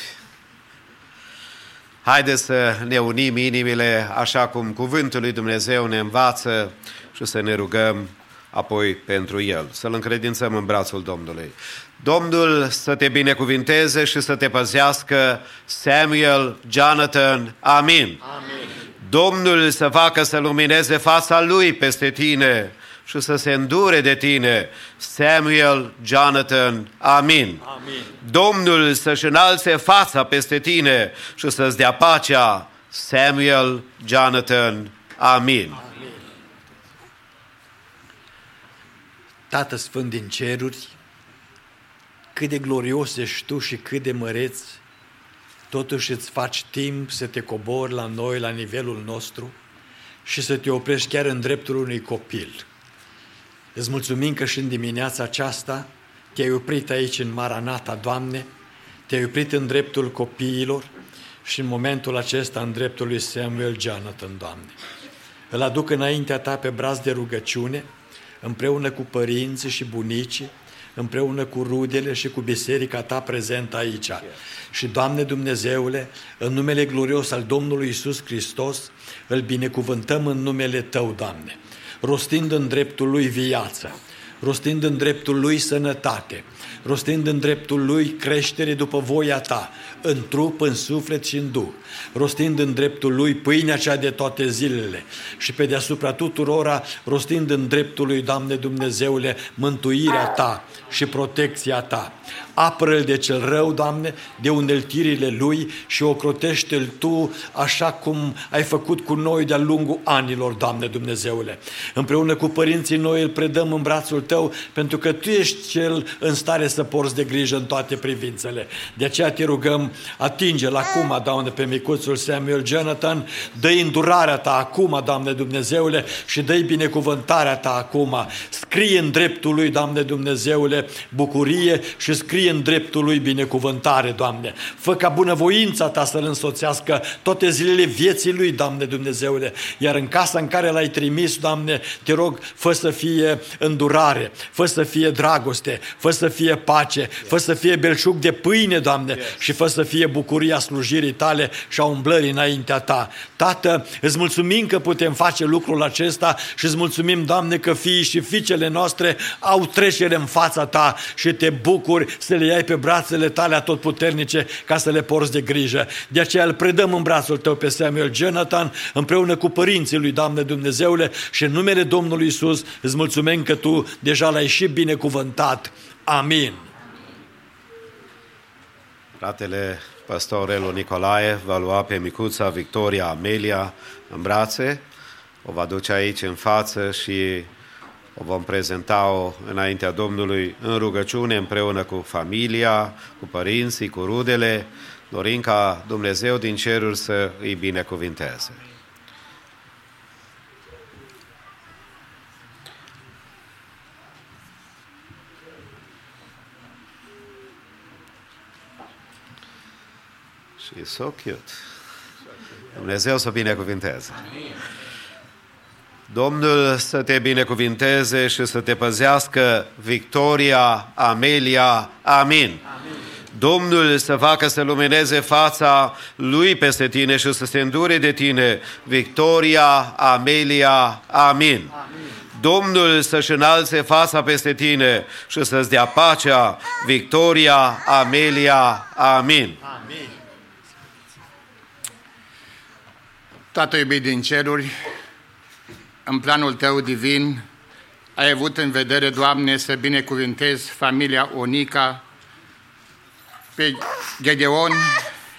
Haideți să ne unim inimile așa cum cuvântul lui Dumnezeu ne învață și să ne rugăm apoi pentru El. Să-L încredințăm în brațul Domnului. Domnul să te binecuvinteze și să te păzească, Samuel Jonathan. Amin. Amin. Domnul să facă să lumineze fața Lui peste tine și să se îndure de tine, Samuel Jonathan. Amin. Amin. Domnul să-și înalțe fața peste tine și să-ți dea pacea, Samuel Jonathan. Amin. Amin. Tată Sfânt din ceruri, cât de glorios ești Tu și cât de măreț, totuși îți faci timp să te cobori la noi, la nivelul nostru și să te oprești chiar în dreptul unui copil. Îți mulțumim că și în dimineața aceasta te-ai oprit aici în Maranata, Doamne, te-ai oprit în dreptul copiilor și în momentul acesta în dreptul lui Samuel Jonathan, Doamne. Îl aduc înaintea Ta pe braz de rugăciune, împreună cu părinții și bunicii, împreună cu rudele și cu biserica ta prezentă aici. Și, Doamne Dumnezeule, în numele glorios al Domnului Isus Hristos, îl binecuvântăm în numele Tău, Doamne, rostind în dreptul Lui viață, rostind în dreptul Lui sănătate, rostind în dreptul Lui creștere după voia Ta, în trup, în suflet și în duh, rostind în dreptul Lui pâinea cea de toate zilele și pe deasupra tuturora, rostind în dreptul Lui, Doamne Dumnezeule, mântuirea Ta și protecția Ta. Apără-L de cel rău, Doamne, de uneltirile Lui și ocrotește-L Tu așa cum ai făcut cu noi de-a lungul anilor, Doamne Dumnezeule. Împreună cu părinții noi îl predăm în brațul Tău pentru că Tu ești Cel în stare să porți de grijă în toate privințele. De aceea te rugăm, atinge-L acum, Doamne, pe micuțul Samuel Jonathan, dă îndurarea Ta acum, Doamne Dumnezeule, și dă binecuvântarea Ta acum. Scrie în dreptul Lui, Doamne Dumnezeule, bucurie și scrie în dreptul lui binecuvântare, Doamne. Fă ca bunăvoința ta să-l însoțească toate zilele vieții lui, Doamne Dumnezeule. Iar în casa în care l-ai trimis, Doamne, te rog, fă să fie îndurare, fă să fie dragoste, fă să fie pace, fă să fie belșug de pâine, Doamne, și fă să fie bucuria slujirii tale și a umblării înaintea ta. Tată, îți mulțumim că putem face lucrul acesta și îți mulțumim, Doamne, că fiii și fiicele noastre au trecere în fața ta și te bucuri să le iai pe brațele tale atotputernice ca să le porți de grijă. De aceea îl predăm în brațul tău pe Samuel Jonathan împreună cu părinții lui, Doamne Dumnezeule, și în numele Domnului Isus îți mulțumim că tu deja l-ai și binecuvântat. Amin. Fratele pastorelul Nicolae va lua pe micuța Victoria Amelia în brațe, o va duce aici în față și o vom prezenta-o înaintea Domnului în rugăciune împreună cu familia, cu părinții, cu rudele, dorim ca Dumnezeu din ceruri să îi binecuvinteze. Și so cute. Dumnezeu să binecuvinteze. Amin. Domnul să te binecuvinteze și să te păzească Victoria, Amelia, amin. amin. Domnul să facă să lumineze fața Lui peste tine și să se îndure de tine, Victoria, Amelia, amin. amin. Domnul să-și înalțe fața peste tine și să-ți dea pacea, Victoria, Amelia, amin. amin. Tată iubit din ceruri, în planul Tău divin, ai avut în vedere, Doamne, să binecuvintezi familia Onica, pe Gedeon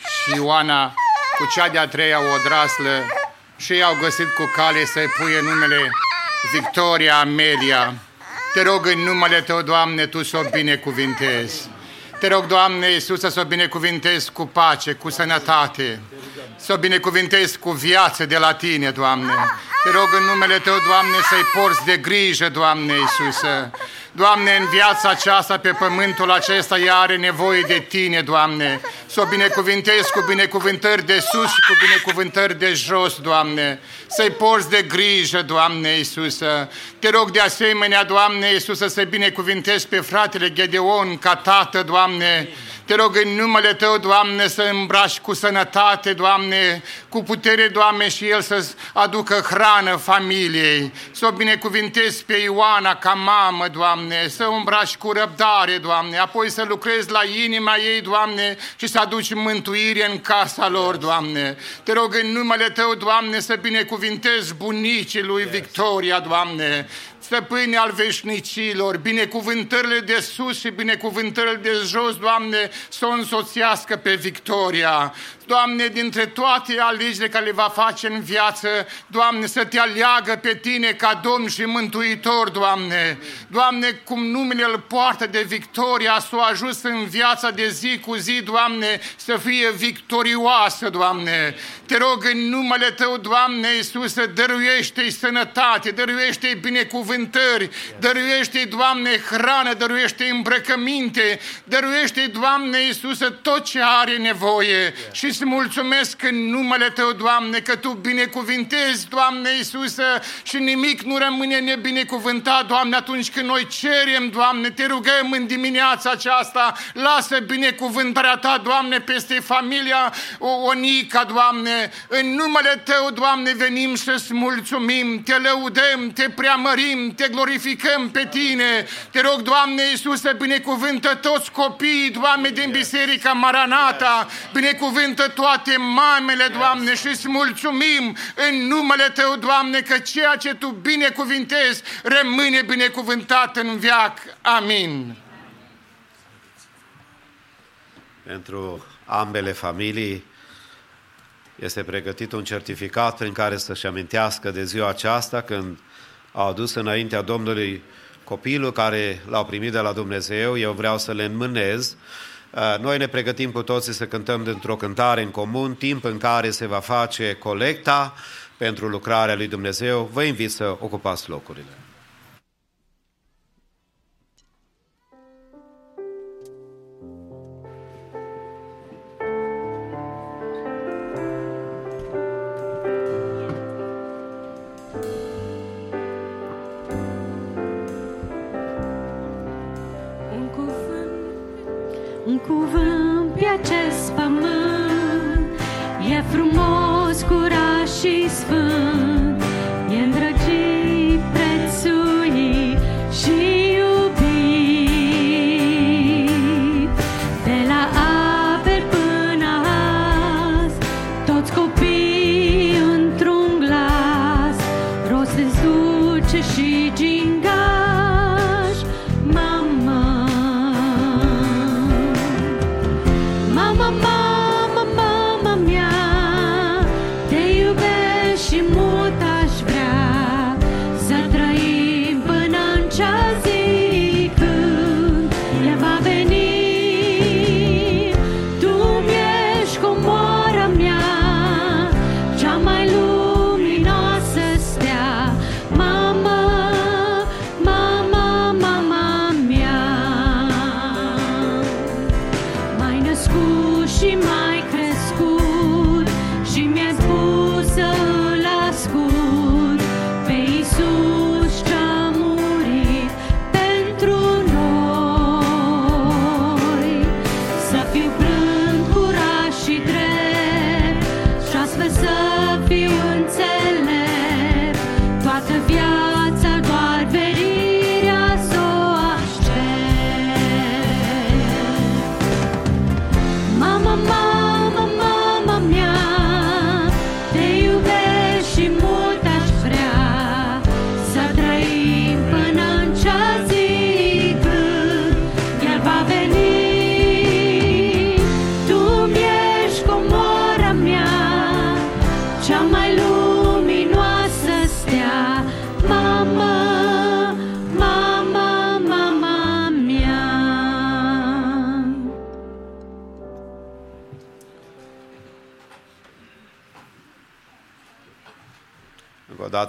și Ioana cu cea de-a treia odraslă și ei au găsit cu cale să-i puie numele Victoria Amelia. Te rog în numele Tău, Doamne, Tu să o binecuvintezi. Te rog, Doamne Iisus, să o binecuvintezi cu pace, cu sănătate, să o binecuvintezi cu viață de la Tine, Doamne. Te rog în numele Tău, Doamne, să-i porți de grijă, Doamne Iisuse. Doamne, în viața aceasta, pe pământul acesta, ea are nevoie de Tine, Doamne. Să o binecuvintezi cu binecuvântări de sus și cu binecuvântări de jos, Doamne. Să-i porți de grijă, Doamne Iisusă. Te rog de asemenea, Doamne Iisusă, să binecuvintezi pe fratele Gedeon ca tată, Doamne. Te rog în numele Tău, Doamne, să îmbraci cu sănătate, Doamne, cu putere, Doamne, și El să aducă hrană familiei. Să o binecuvintezi pe Ioana ca mamă, Doamne, să o îmbraci cu răbdare, Doamne, apoi să lucrezi la inima ei, Doamne, și să aduci mântuire în casa lor, Doamne. Te rog în numele Tău, Doamne, să binecuvintezi bunicii lui Victoria, Doamne, stăpâni al veșnicilor, binecuvântările de sus și binecuvântările de jos, Doamne, să o însoțească pe Victoria. Doamne, dintre toate alegerile care le va face în viață, Doamne, să te aleagă pe Tine ca Domn și Mântuitor, Doamne. Doamne, cum numele îl poartă de Victoria, să o ajuns în viața de zi cu zi, Doamne, să fie victorioasă, Doamne. Te rog în numele Tău, Doamne Iisuse, dăruiește-i sănătate, dăruiește-i binecuvântări, dăruiește-i, Doamne, hrană, dăruiește-i îmbrăcăminte, dăruiește-i, Doamne Iisuse, tot ce are nevoie. Și îți mulțumesc în numele Tău, Doamne, că Tu binecuvintezi, Doamne Iisuse, și nimic nu rămâne nebinecuvântat, Doamne, atunci când noi cerem, Doamne, te rugăm în dimineața aceasta, lasă binecuvântarea Ta, Doamne, peste familia Onica, Doamne, în numele Tău, Doamne, venim să-ți mulțumim, te lăudăm, te preamărim, te glorificăm pe Tine, te rog, Doamne Iisuse, binecuvântă toți copiii, Doamne, din Biserica Maranata, binecuvântă toate mamele, Doamne, și îți mulțumim în numele Tău, Doamne, că ceea ce Tu binecuvintezi rămâne binecuvântat în viac. Amin. Pentru ambele familii este pregătit un certificat prin care să-și amintească de ziua aceasta când au adus înaintea Domnului copilul care l-au primit de la Dumnezeu. Eu vreau să le înmânez. Noi ne pregătim cu toții să cântăm dintr-o cântare în comun, timp în care se va face colecta pentru lucrarea lui Dumnezeu. Vă invit să ocupați locurile. Acest pământ. E frumos, curat și sfânt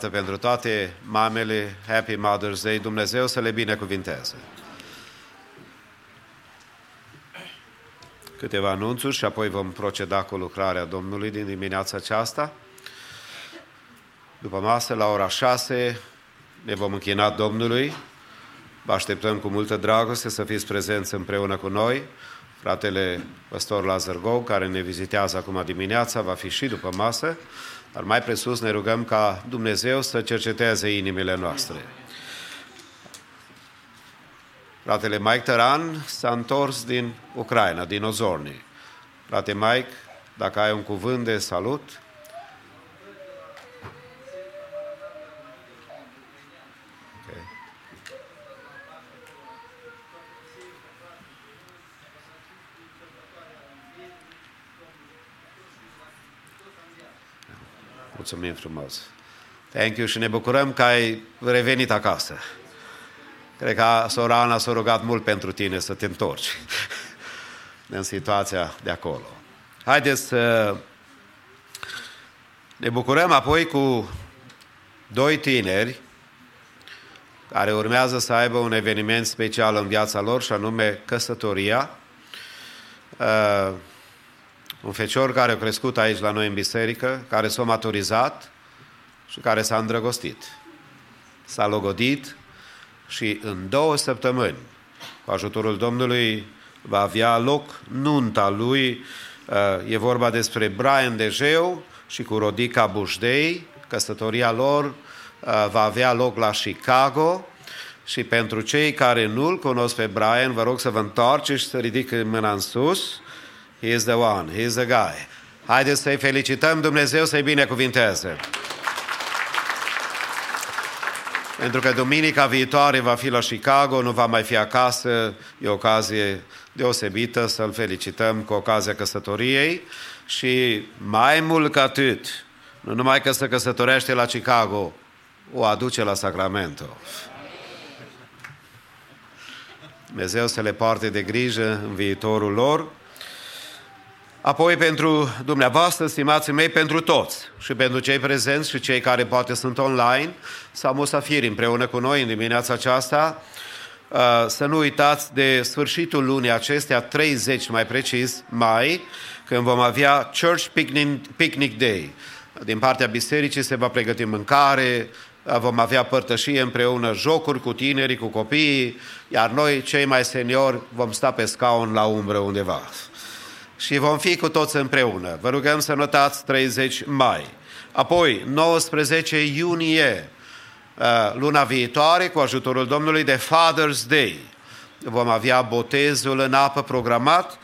pentru toate mamele, Happy Mother's Day, Dumnezeu să le binecuvinteze. Câteva anunțuri și apoi vom proceda cu lucrarea Domnului din dimineața aceasta. După masă, la ora 6, ne vom închina Domnului. Vă așteptăm cu multă dragoste să fiți prezenți împreună cu noi. Fratele Păstor Lazar Gou, care ne vizitează acum dimineața, va fi și după masă, dar mai presus ne rugăm ca Dumnezeu să cerceteze inimile noastre. Fratele Mike Tăran s-a întors din Ucraina, din Ozorni. Frate Mike, dacă ai un cuvânt de salut, Mulțumim frumos. Thank you și ne bucurăm că ai revenit acasă. Cred că sora Ana s-a rugat mult pentru tine să te întorci în situația de acolo. Haideți să ne bucurăm apoi cu doi tineri care urmează să aibă un eveniment special în viața lor și anume căsătoria. Uh, un fecior care a crescut aici la noi în biserică, care s-a maturizat și care s-a îndrăgostit. S-a logodit și în două săptămâni, cu ajutorul Domnului, va avea loc nunta lui. Uh, e vorba despre Brian Dejeu și cu Rodica Bușdei. Căsătoria lor uh, va avea loc la Chicago. Și pentru cei care nu-l cunosc pe Brian, vă rog să vă întoarceți și să ridică mâna în sus. He is the one, he is the guy. Haideți să-i felicităm, Dumnezeu să-i binecuvinteze. Pentru că duminica viitoare va fi la Chicago, nu va mai fi acasă, e o ocazie deosebită să-l felicităm cu ocazia căsătoriei și mai mult ca atât, nu numai că se căsătorește la Chicago, o aduce la Sacramento. Dumnezeu să le poarte de grijă în viitorul lor. Apoi pentru dumneavoastră, stimații mei, pentru toți și pentru cei prezenți și cei care poate sunt online sau musafiri împreună cu noi în dimineața aceasta, uh, să nu uitați de sfârșitul lunii acestea, 30 mai precis, mai, când vom avea Church Picnic, Picnic Day. Din partea bisericii se va pregăti mâncare, uh, vom avea părtășie împreună, jocuri cu tinerii, cu copiii, iar noi, cei mai seniori, vom sta pe scaun la umbră undeva și vom fi cu toți împreună. Vă rugăm să notați 30 mai. Apoi, 19 iunie, uh, luna viitoare, cu ajutorul Domnului, de Father's Day. Vom avea botezul în apă programat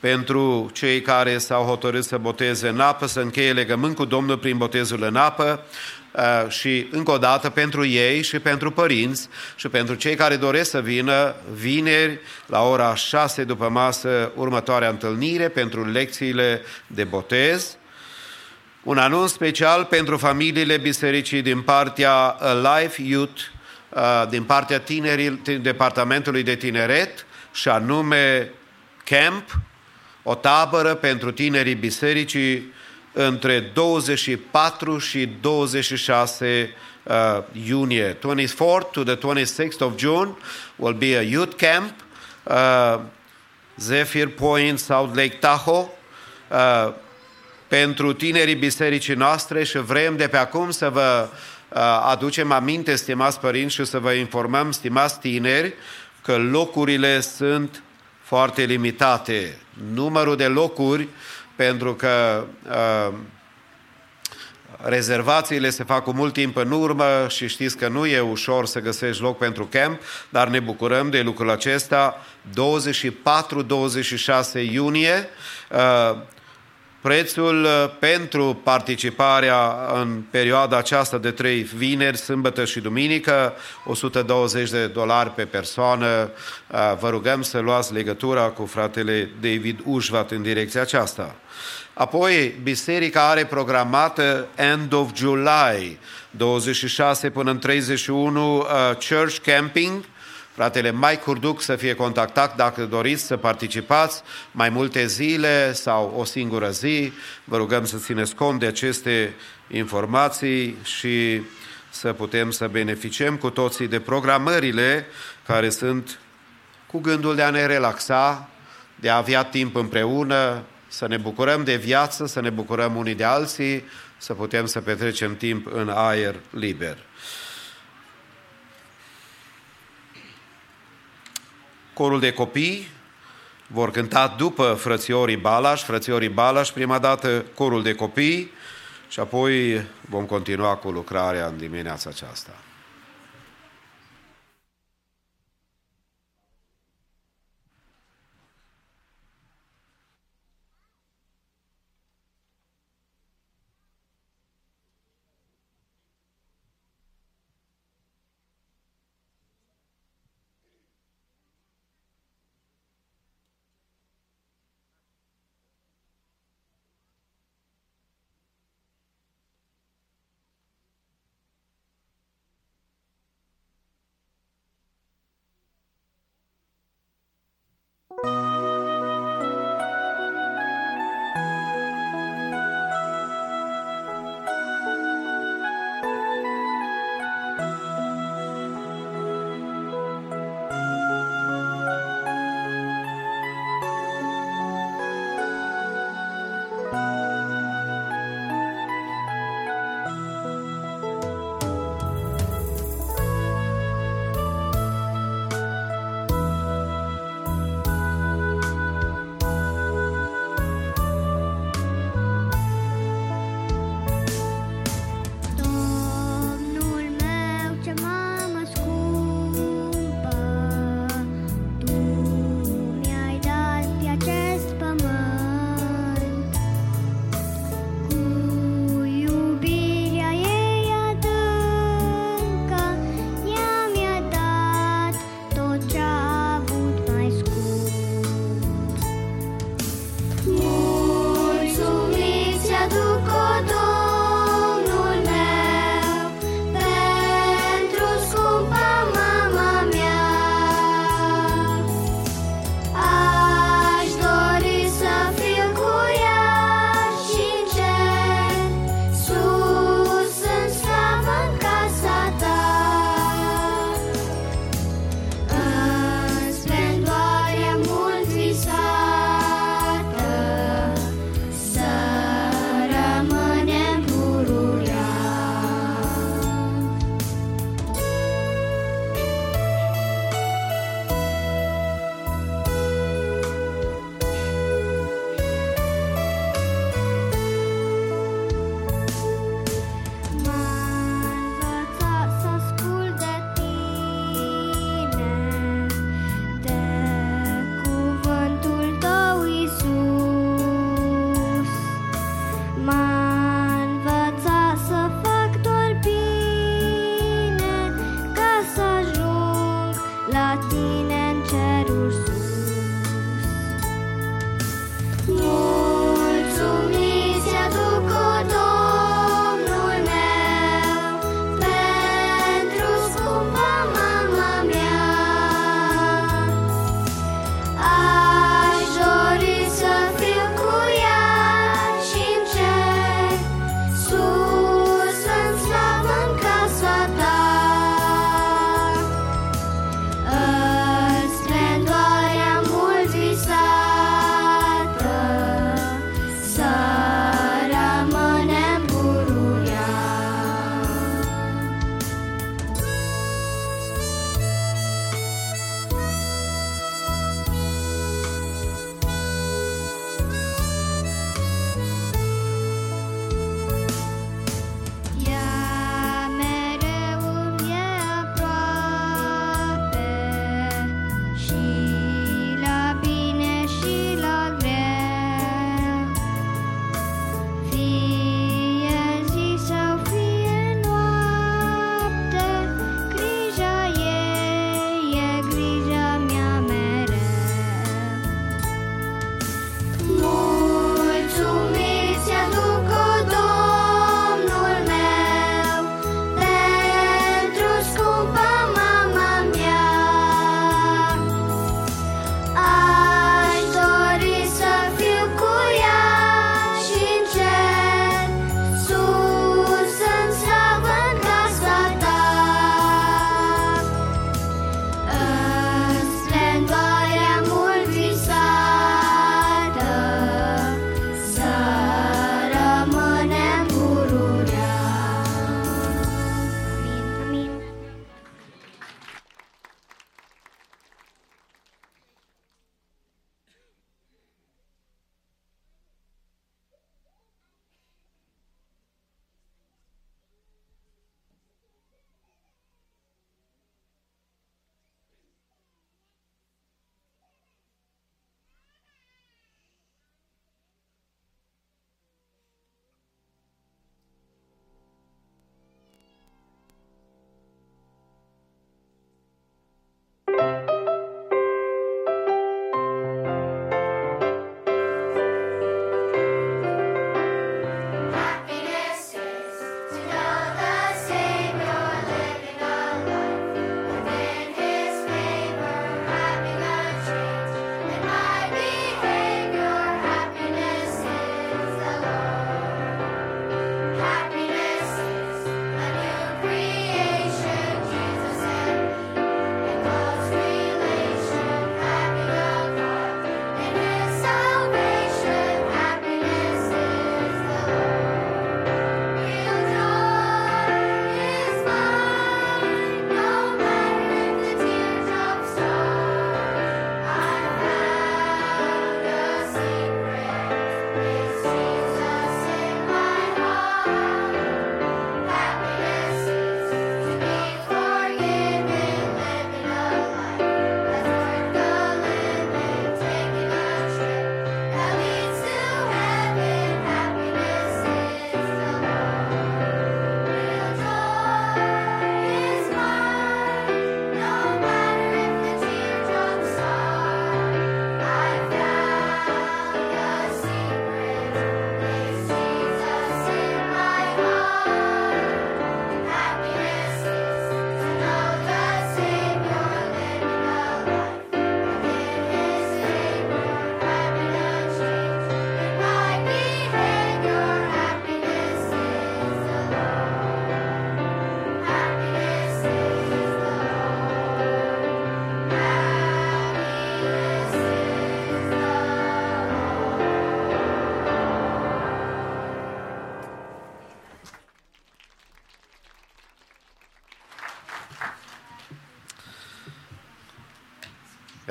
pentru cei care s-au hotărât să boteze în apă, să încheie legământ cu Domnul prin botezul în apă uh, și încă o dată pentru ei și pentru părinți și pentru cei care doresc să vină vineri la ora 6 după masă următoarea întâlnire pentru lecțiile de botez. Un anunț special pentru familiile bisericii din partea Life Youth, uh, din partea tinerii, Departamentului de Tineret și anume Camp, o tabără pentru tinerii bisericii între 24 și 26 uh, iunie. 24 to the 26th of June will be a youth camp, uh, Zephyr Point, South Lake Tahoe, uh, pentru tinerii bisericii noastre și vrem de pe acum să vă uh, aducem aminte, stimați părinți, și să vă informăm, stimați tineri, că locurile sunt foarte limitate. Numărul de locuri, pentru că uh, rezervațiile se fac cu mult timp în urmă și știți că nu e ușor să găsești loc pentru camp, dar ne bucurăm de lucrul acesta. 24-26 iunie, uh, Prețul uh, pentru participarea în perioada aceasta de trei vineri, sâmbătă și duminică, 120 de dolari pe persoană. Uh, vă rugăm să luați legătura cu fratele David Ușvat în direcția aceasta. Apoi, biserica are programată End of July, 26 până în 31 uh, Church Camping, fratele Mike Curduc să fie contactat dacă doriți să participați mai multe zile sau o singură zi. Vă rugăm să țineți cont de aceste informații și să putem să beneficiem cu toții de programările care sunt cu gândul de a ne relaxa, de a avea timp împreună, să ne bucurăm de viață, să ne bucurăm unii de alții, să putem să petrecem timp în aer liber. Corul de copii vor cânta după frățiorii Balaș, frățiorii Balaș, prima dată corul de copii și apoi vom continua cu lucrarea în dimineața aceasta.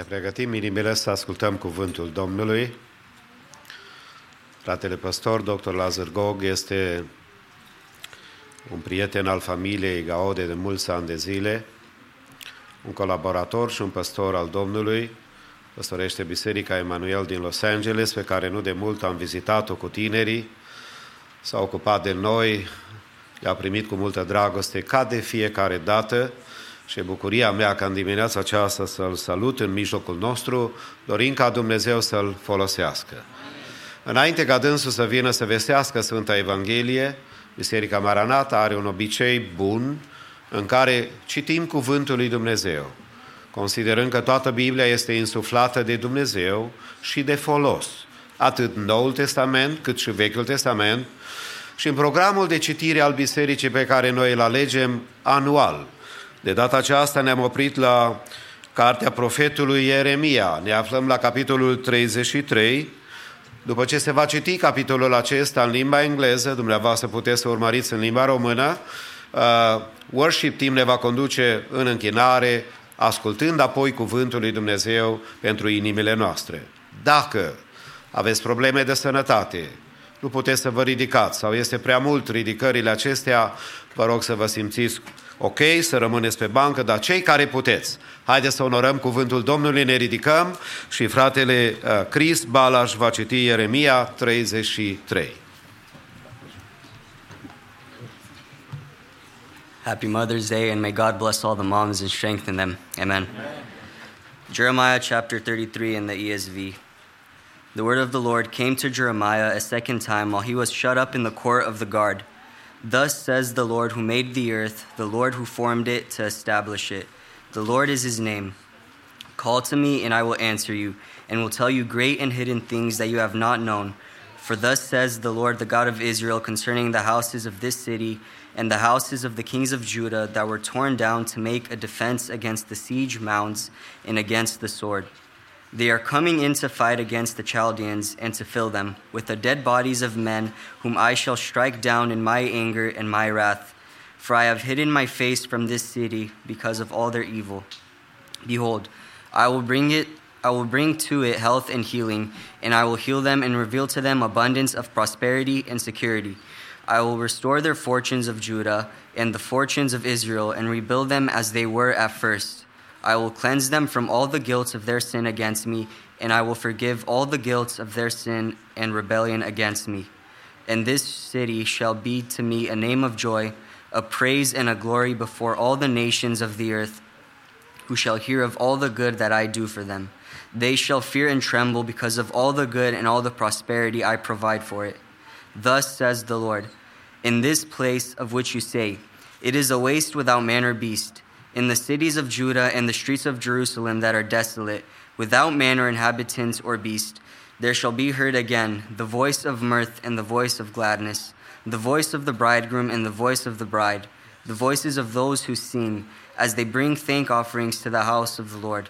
Pregătim inimile să ascultăm cuvântul Domnului. Fratele pastor, dr. Lazar Gog, este un prieten al familiei Gaode de mulți ani de zile, un colaborator și un pastor al Domnului, păstorește Biserica Emanuel din Los Angeles, pe care nu de mult am vizitat-o cu tinerii, s-a ocupat de noi, le-a primit cu multă dragoste ca de fiecare dată și bucuria mea ca în dimineața aceasta să-l salut în mijlocul nostru, dorind ca Dumnezeu să-l folosească. Înainte ca dânsul să vină să vestească Sfânta Evanghelie, Biserica Maranata are un obicei bun în care citim cuvântul lui Dumnezeu, considerând că toată Biblia este insuflată de Dumnezeu și de folos, atât Noul Testament cât și Vechiul Testament, și în programul de citire al bisericii pe care noi îl alegem anual. De data aceasta ne-am oprit la cartea profetului Ieremia. Ne aflăm la capitolul 33. După ce se va citi capitolul acesta în limba engleză, dumneavoastră puteți să urmăriți în limba română, uh, worship team ne va conduce în închinare, ascultând apoi cuvântul lui Dumnezeu pentru inimile noastre. Dacă aveți probleme de sănătate, nu puteți să vă ridicați sau este prea mult ridicările acestea, vă rog să vă simțiți ok, să rămâneți pe bancă, dar cei care puteți, haideți să onorăm cuvântul Domnului, ne ridicăm și fratele uh, Chris Balaș va citi Ieremia 33. Happy Mother's Day, and may God bless all the moms and strengthen them. Amen. Jeremiah chapter 33 in the ESV. The word of the Lord came to Jeremiah a second time while he was shut up in the court of the guard. Thus says the Lord who made the earth, the Lord who formed it to establish it. The Lord is his name. Call to me, and I will answer you, and will tell you great and hidden things that you have not known. For thus says the Lord, the God of Israel, concerning the houses of this city and the houses of the kings of Judah that were torn down to make a defense against the siege mounds and against the sword. They are coming in to fight against the Chaldeans and to fill them with the dead bodies of men whom I shall strike down in my anger and my wrath. For I have hidden my face from this city because of all their evil. Behold, I will bring it I will bring to it health and healing, and I will heal them and reveal to them abundance of prosperity and security. I will restore their fortunes of Judah and the fortunes of Israel and rebuild them as they were at first. I will cleanse them from all the guilt of their sin against me, and I will forgive all the guilt of their sin and rebellion against me. And this city shall be to me a name of joy, a praise and a glory before all the nations of the earth, who shall hear of all the good that I do for them. They shall fear and tremble because of all the good and all the prosperity I provide for it. Thus says the Lord In this place of which you say, It is a waste without man or beast, in the cities of Judah and the streets of Jerusalem that are desolate, without man or inhabitants or beast, there shall be heard again the voice of mirth and the voice of gladness, the voice of the bridegroom and the voice of the bride, the voices of those who sing, as they bring thank offerings to the house of the Lord.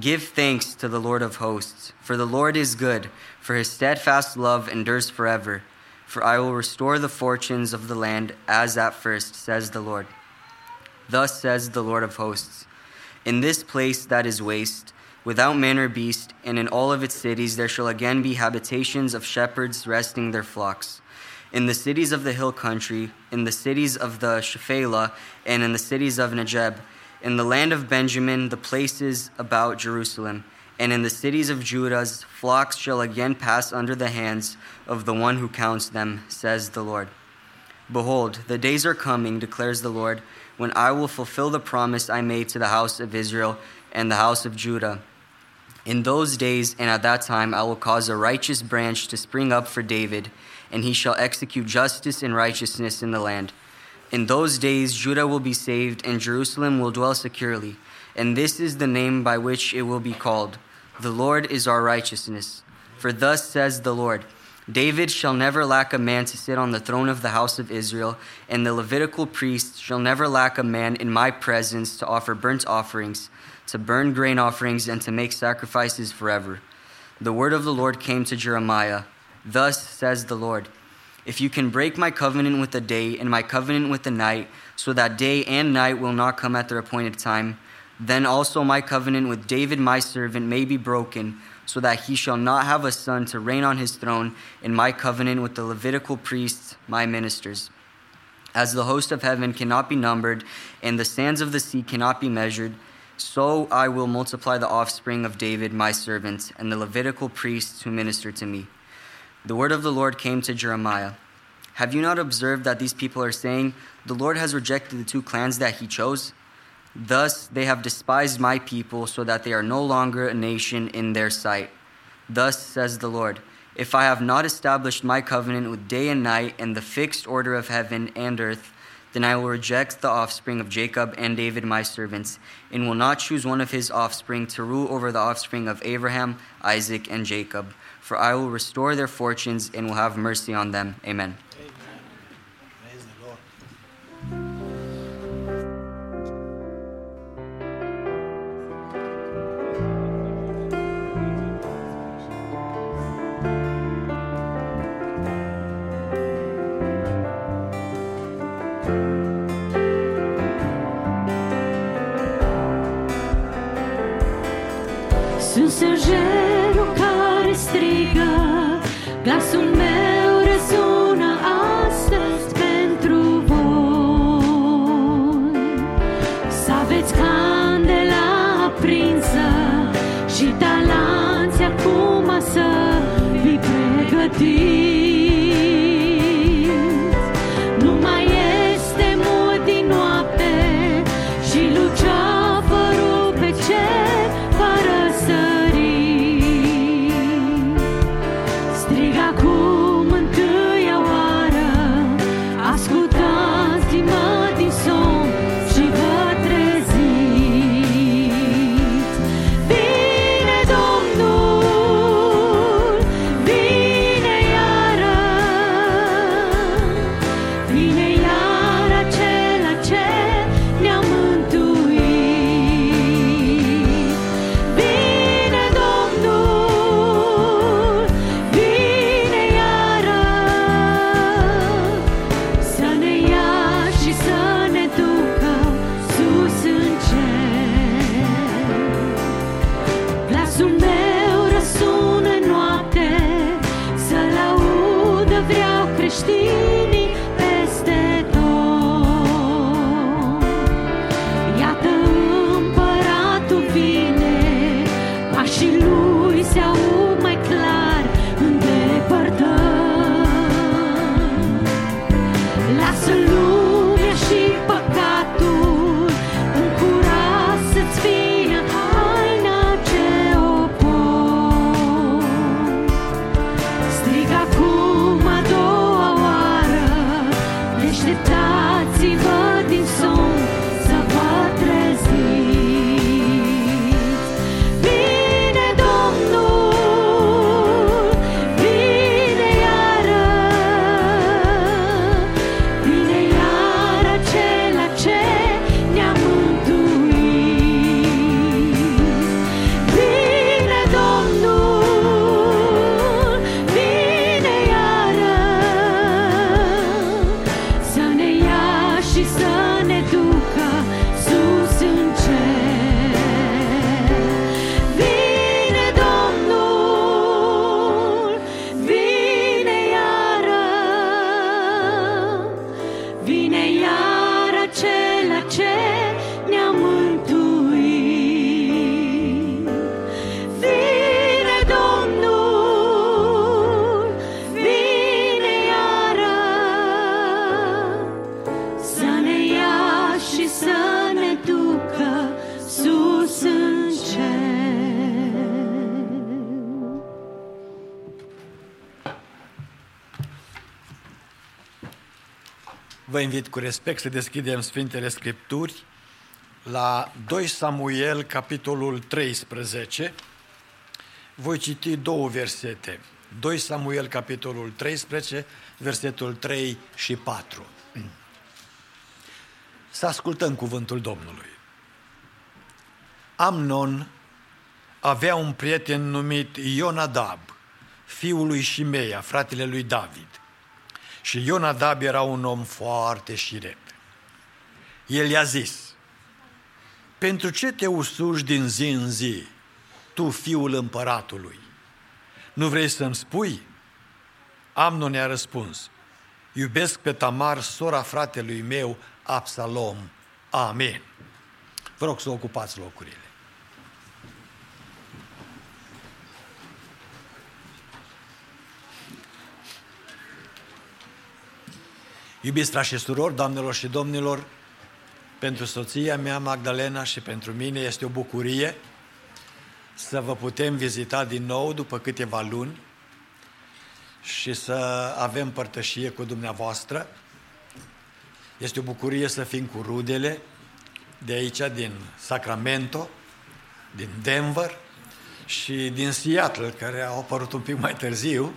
Give thanks to the Lord of hosts, for the Lord is good, for his steadfast love endures forever. For I will restore the fortunes of the land as at first, says the Lord. Thus says the Lord of hosts In this place that is waste, without man or beast, and in all of its cities there shall again be habitations of shepherds resting their flocks. In the cities of the hill country, in the cities of the Shephelah, and in the cities of Negeb, in the land of Benjamin, the places about Jerusalem, and in the cities of Judah's flocks shall again pass under the hands of the one who counts them, says the Lord. Behold, the days are coming, declares the Lord, when I will fulfill the promise I made to the house of Israel and the house of Judah. In those days and at that time I will cause a righteous branch to spring up for David, and he shall execute justice and righteousness in the land. In those days Judah will be saved, and Jerusalem will dwell securely. And this is the name by which it will be called The Lord is our righteousness. For thus says the Lord David shall never lack a man to sit on the throne of the house of Israel, and the Levitical priests shall never lack a man in my presence to offer burnt offerings, to burn grain offerings, and to make sacrifices forever. The word of the Lord came to Jeremiah Thus says the Lord If you can break my covenant with the day and my covenant with the night, so that day and night will not come at their appointed time, Then also my covenant with David my servant may be broken, so that he shall not have a son to reign on his throne, in my covenant with the Levitical priests, my ministers. As the host of heaven cannot be numbered, and the sands of the sea cannot be measured, so I will multiply the offspring of David my servant, and the Levitical priests who minister to me. The word of the Lord came to Jeremiah. Have you not observed that these people are saying, The Lord has rejected the two clans that he chose? Thus they have despised my people, so that they are no longer a nation in their sight. Thus says the Lord If I have not established my covenant with day and night and the fixed order of heaven and earth, then I will reject the offspring of Jacob and David my servants, and will not choose one of his offspring to rule over the offspring of Abraham, Isaac, and Jacob. For I will restore their fortunes and will have mercy on them. Amen. Invit cu respect să deschidem Sfintele Scripturi la 2 Samuel, capitolul 13. Voi citi două versete. 2 Samuel, capitolul 13, versetul 3 și 4. Să ascultăm cuvântul Domnului. Amnon avea un prieten numit Ionadab, fiul lui Shimeia, fratele lui David. Și Ionadab era un om foarte șirep. El i-a zis, pentru ce te usuci din zi în zi, tu fiul împăratului? Nu vrei să-mi spui? Amnon i-a răspuns, iubesc pe Tamar, sora fratelui meu, Absalom. Amin. Vă rog să ocupați locurile. Iubiți frați și surori, doamnelor și domnilor, pentru soția mea, Magdalena, și pentru mine este o bucurie să vă putem vizita din nou după câteva luni și să avem părtășie cu dumneavoastră. Este o bucurie să fim cu rudele de aici, din Sacramento, din Denver și din Seattle, care au apărut un pic mai târziu, uh,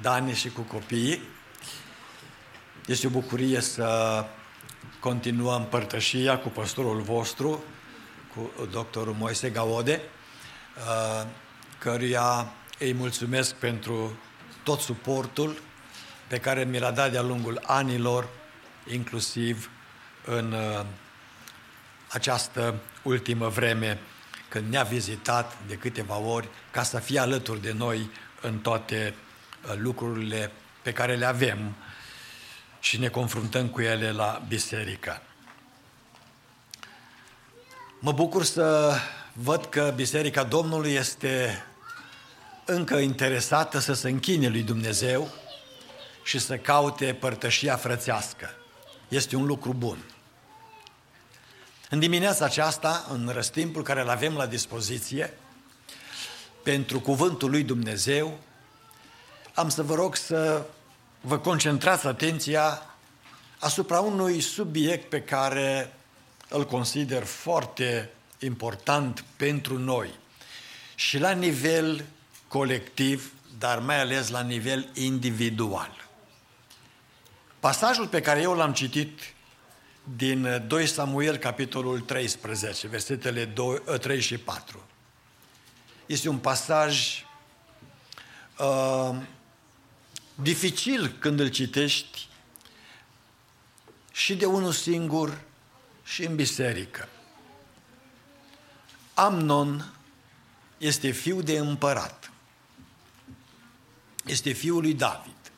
Dani și cu copiii. Este o bucurie să continuăm părtășia cu pastorul vostru, cu doctorul Moise Gaode, uh, căruia îi mulțumesc pentru tot suportul pe care mi l-a dat de-a lungul anilor, inclusiv în uh, această ultimă vreme, când ne-a vizitat de câteva ori, ca să fie alături de noi în toate uh, lucrurile pe care le avem și ne confruntăm cu ele la biserică. Mă bucur să văd că Biserica Domnului este încă interesată să se închine lui Dumnezeu și să caute părtășia frățească. Este un lucru bun. În dimineața aceasta, în răstimpul care îl avem la dispoziție, pentru cuvântul lui Dumnezeu, am să vă rog să vă concentrați atenția asupra unui subiect pe care îl consider foarte important pentru noi și la nivel colectiv, dar mai ales la nivel individual. Pasajul pe care eu l-am citit din 2 Samuel, capitolul 13, versetele 2, 3 și 4, este un pasaj uh, dificil când îl citești și de unul singur și în biserică. Amnon este fiu de împărat. Este fiul lui David.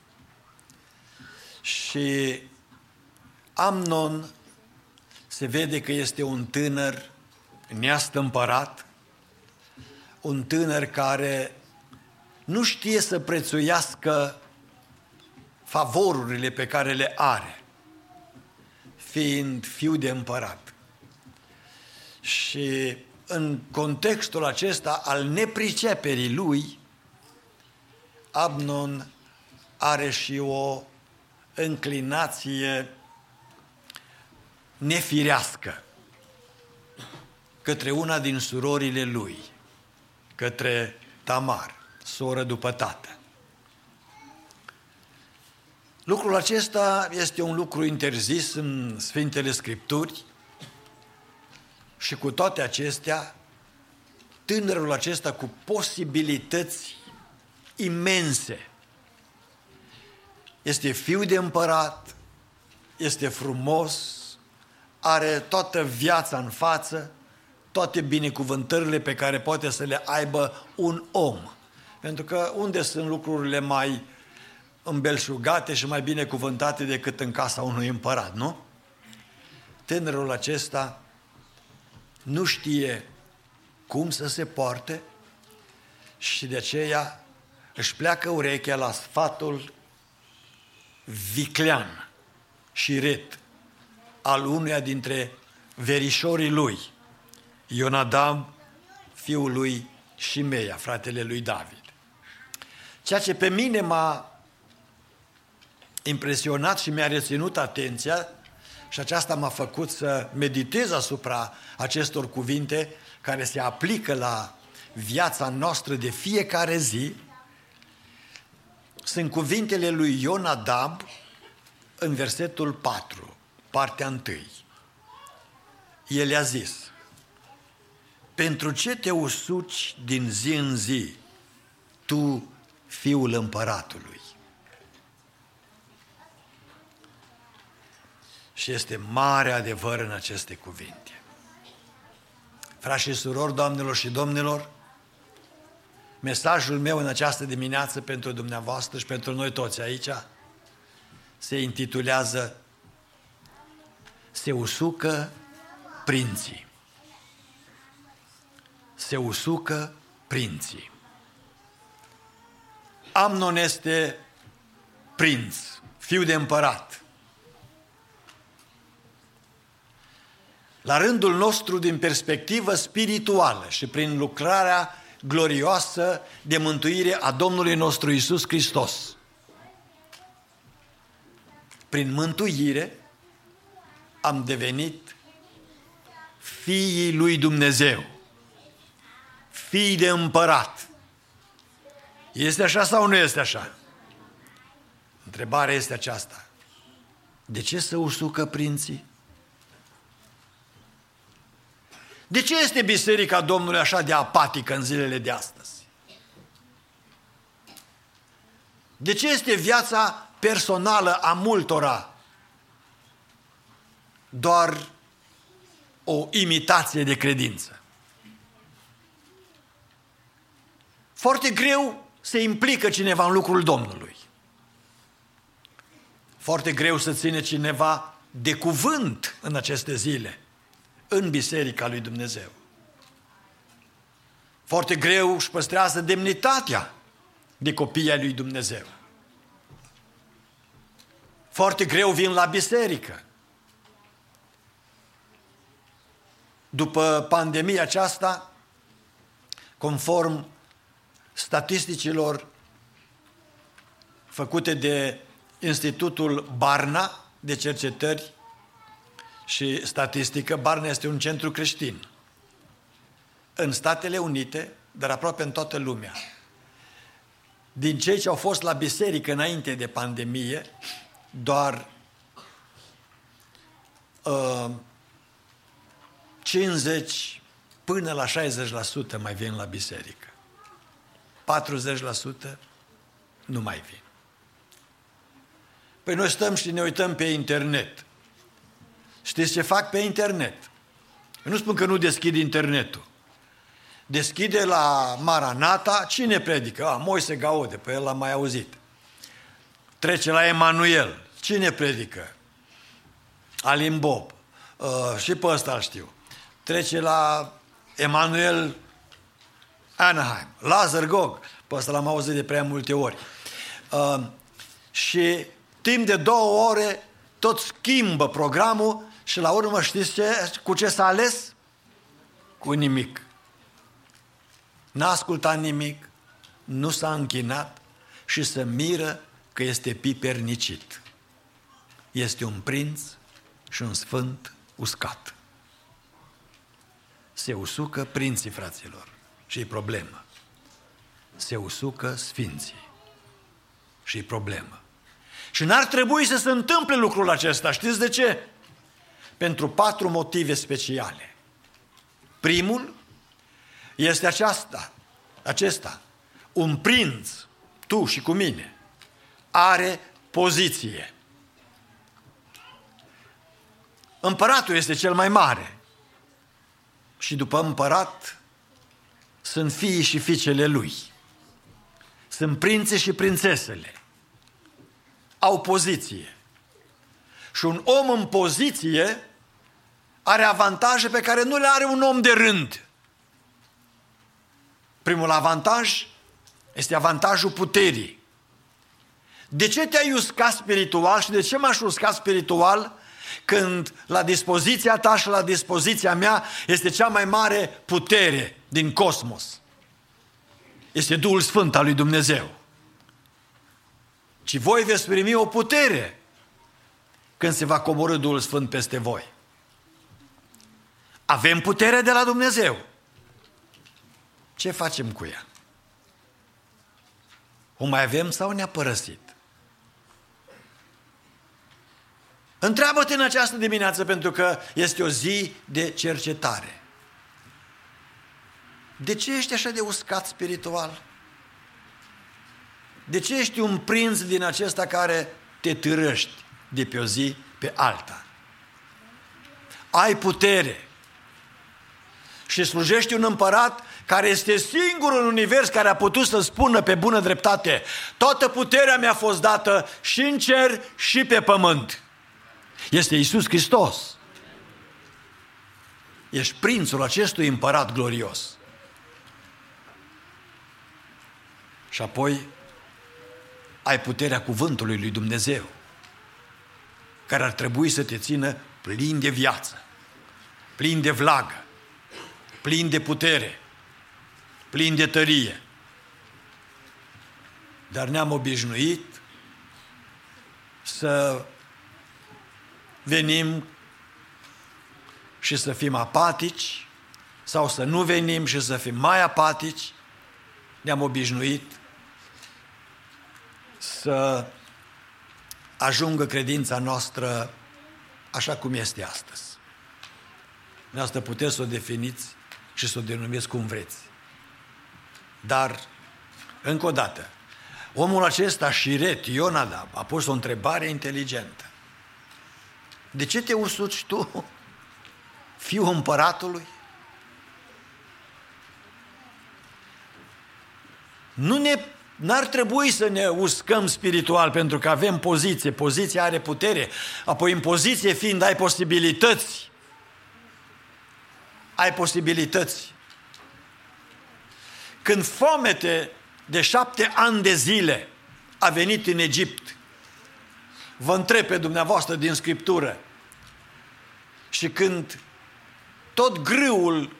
Și Amnon se vede că este un tânăr neastâmpărat, un tânăr care nu știe să prețuiască favorurile pe care le are, fiind fiu de împărat. Și în contextul acesta al nepriceperii lui, Abnon are și o înclinație nefirească către una din surorile lui, către Tamar, soră după tată. Lucrul acesta este un lucru interzis în Sfintele Scripturi și cu toate acestea, tânărul acesta cu posibilități imense este fiu de împărat, este frumos, are toată viața în față, toate binecuvântările pe care poate să le aibă un om. Pentru că unde sunt lucrurile mai îmbelșugate și mai binecuvântate decât în casa unui împărat, nu? Tânărul acesta nu știe cum să se poarte și de aceea își pleacă urechea la sfatul viclean și ret al unuia dintre verișorii lui, Ionadab, fiul lui Șimeia, fratele lui David. Ceea ce pe mine m-a impresionat și mi-a reținut atenția și aceasta m-a făcut să meditez asupra acestor cuvinte care se aplică la viața noastră de fiecare zi, sunt cuvintele lui Ionadab în versetul 4, partea 1. El i-a zis, pentru ce te usuci din zi în zi, tu, fiul împăratului? Și este mare adevăr în aceste cuvinte. Frați și surori, doamnelor și domnilor, mesajul meu în această dimineață pentru dumneavoastră și pentru noi toți aici se intitulează Se usucă prinții. Se usucă prinții. Amnon este prinț, fiu de împărat. La rândul nostru, din perspectivă spirituală și prin lucrarea glorioasă de mântuire a Domnului nostru Isus Hristos. Prin mântuire am devenit fiii lui Dumnezeu, fii de împărat. Este așa sau nu este așa? Întrebarea este aceasta. De ce să usucă prinții? De ce este Biserica Domnului așa de apatică în zilele de astăzi? De ce este viața personală a multora doar o imitație de credință? Foarte greu se implică cineva în lucrul Domnului. Foarte greu să ține cineva de cuvânt în aceste zile în Biserica lui Dumnezeu. Foarte greu își păstrează demnitatea de copiii lui Dumnezeu. Foarte greu vin la biserică. După pandemia aceasta, conform statisticilor făcute de Institutul Barna de cercetări și statistică, Barna este un centru creștin. În Statele Unite, dar aproape în toată lumea, din cei ce au fost la biserică înainte de pandemie, doar uh, 50 până la 60% mai vin la biserică. 40% nu mai vin. Păi noi stăm și ne uităm pe internet. Știți ce fac pe internet? Eu nu spun că nu deschid internetul. Deschide la Maranata, cine predică? A, Moise Gaude, pe el l-am mai auzit. Trece la Emanuel, cine predică? Alin Bob, uh, și pe ăsta îl știu. Trece la Emanuel Anaheim, Lazar Gog, pe ăsta l-am auzit de prea multe ori. Uh, și timp de două ore tot schimbă programul și la urmă știți ce, cu ce s-a ales? Cu nimic. N-a ascultat nimic, nu s-a închinat și se miră că este pipernicit. Este un prinț și un sfânt uscat. Se usucă prinții, fraților, și e problemă. Se usucă sfinții și e problemă. Și n-ar trebui să se întâmple lucrul acesta. Știți de ce? Pentru patru motive speciale. Primul este aceasta, acesta. Un prinț, tu și cu mine, are poziție. Împăratul este cel mai mare. Și după împărat sunt fiii și fiicele lui. Sunt prințe și prințesele. Au poziție. Și un om în poziție are avantaje pe care nu le are un om de rând. Primul avantaj este avantajul puterii. De ce te-ai uscat spiritual și de ce m-aș usca spiritual când la dispoziția ta și la dispoziția mea este cea mai mare putere din cosmos? Este Duhul Sfânt al lui Dumnezeu. Ci voi veți primi o putere când se va coborâ Duhul Sfânt peste voi. Avem putere de la Dumnezeu. Ce facem cu ea? O mai avem sau ne-a părăsit? Întreabă-te în această dimineață pentru că este o zi de cercetare. De ce ești așa de uscat spiritual? De ce ești un prinț din acesta care te târăști de pe o zi pe alta? Ai putere, și slujești un împărat care este singurul în univers care a putut să spună pe bună dreptate toată puterea mi-a fost dată și în cer și pe pământ. Este Isus Hristos. Ești prințul acestui împărat glorios. Și apoi ai puterea cuvântului lui Dumnezeu, care ar trebui să te țină plin de viață, plin de vlagă, plin de putere, plin de tărie. Dar ne-am obișnuit să venim și să fim apatici sau să nu venim și să fim mai apatici. Ne-am obișnuit să ajungă credința noastră așa cum este astăzi. Asta puteți să o definiți și să o denumiți cum vreți. Dar, încă o dată, omul acesta, Șiret, Ionadab, a pus o întrebare inteligentă. De ce te usuci tu, fiul împăratului? Nu ne N-ar trebui să ne uscăm spiritual pentru că avem poziție, poziția are putere, apoi în poziție fiind ai posibilități. Ai posibilități. Când foamete de șapte ani de zile a venit în Egipt, vă întreb pe dumneavoastră din Scriptură, și când tot grâul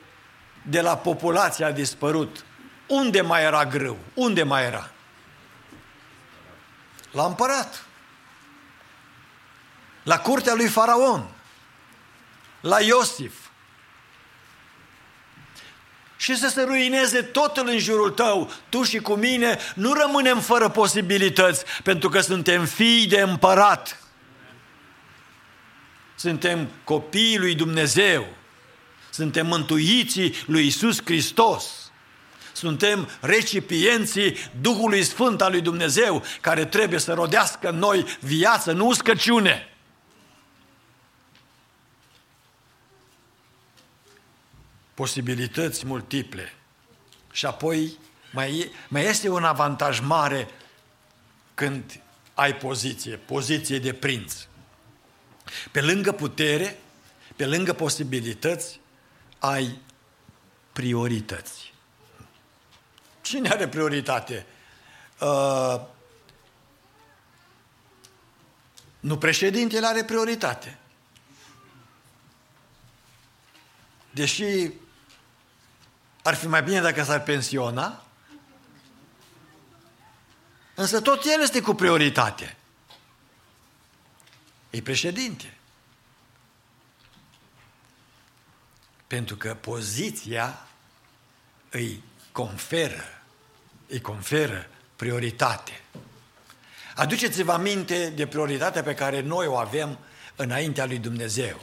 de la populație a dispărut, unde mai era grâu? Unde mai era? La împărat. La curtea lui Faraon. La Iosif. Și să se ruineze totul în jurul tău, tu și cu mine, nu rămânem fără posibilități, pentru că suntem fii de împărat. Suntem copiii lui Dumnezeu. Suntem mântuiții lui Isus Hristos. Suntem recipienții Duhului Sfânt al lui Dumnezeu, care trebuie să rodească în noi viață, nu scăciune. Posibilități multiple. Și apoi mai, mai este un avantaj mare când ai poziție, poziție de prinț. Pe lângă putere, pe lângă posibilități, ai priorități. Cine are prioritate? Uh, nu președintele are prioritate. Deși ar fi mai bine dacă s-ar pensiona, însă tot el este cu prioritate. E președinte. Pentru că poziția îi conferă îi conferă prioritate. Aduceți-vă aminte de prioritatea pe care noi o avem înaintea lui Dumnezeu.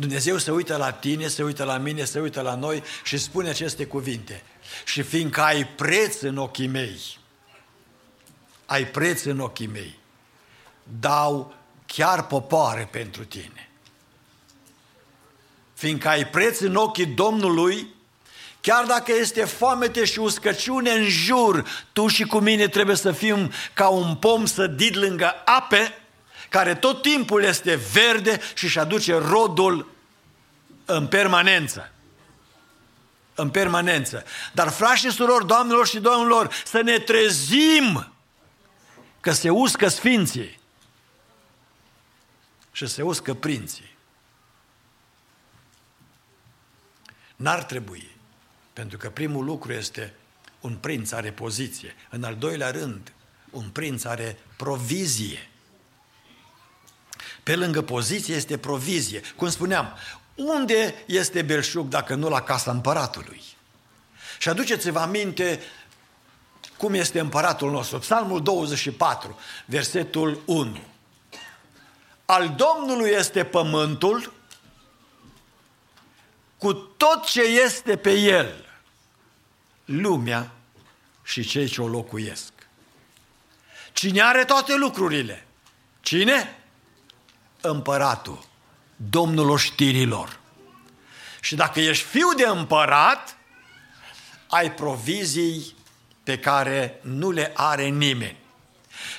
Dumnezeu se uită la tine, se uită la mine, se uită la noi și spune aceste cuvinte. Și fiindcă ai preț în ochii mei, ai preț în ochii mei, dau chiar popoare pentru tine. Fiindcă ai preț în ochii Domnului, Chiar dacă este foamete și uscăciune în jur, tu și cu mine trebuie să fim ca un pom sădit lângă ape, care tot timpul este verde și își aduce rodul în permanență. În permanență. Dar, frați și surori, doamnelor și domnilor, să ne trezim că se uscă sfinții și se uscă prinții. N-ar trebui pentru că primul lucru este un prinț are poziție. În al doilea rând, un prinț are provizie. Pe lângă poziție este provizie. Cum spuneam, unde este belșug dacă nu la casa împăratului? Și aduceți-vă aminte cum este împăratul nostru. Psalmul 24, versetul 1. Al Domnului este pământul cu tot ce este pe el lumea și cei ce o locuiesc. Cine are toate lucrurile? Cine? Împăratul, Domnul oștirilor. Și dacă ești fiu de împărat, ai provizii pe care nu le are nimeni.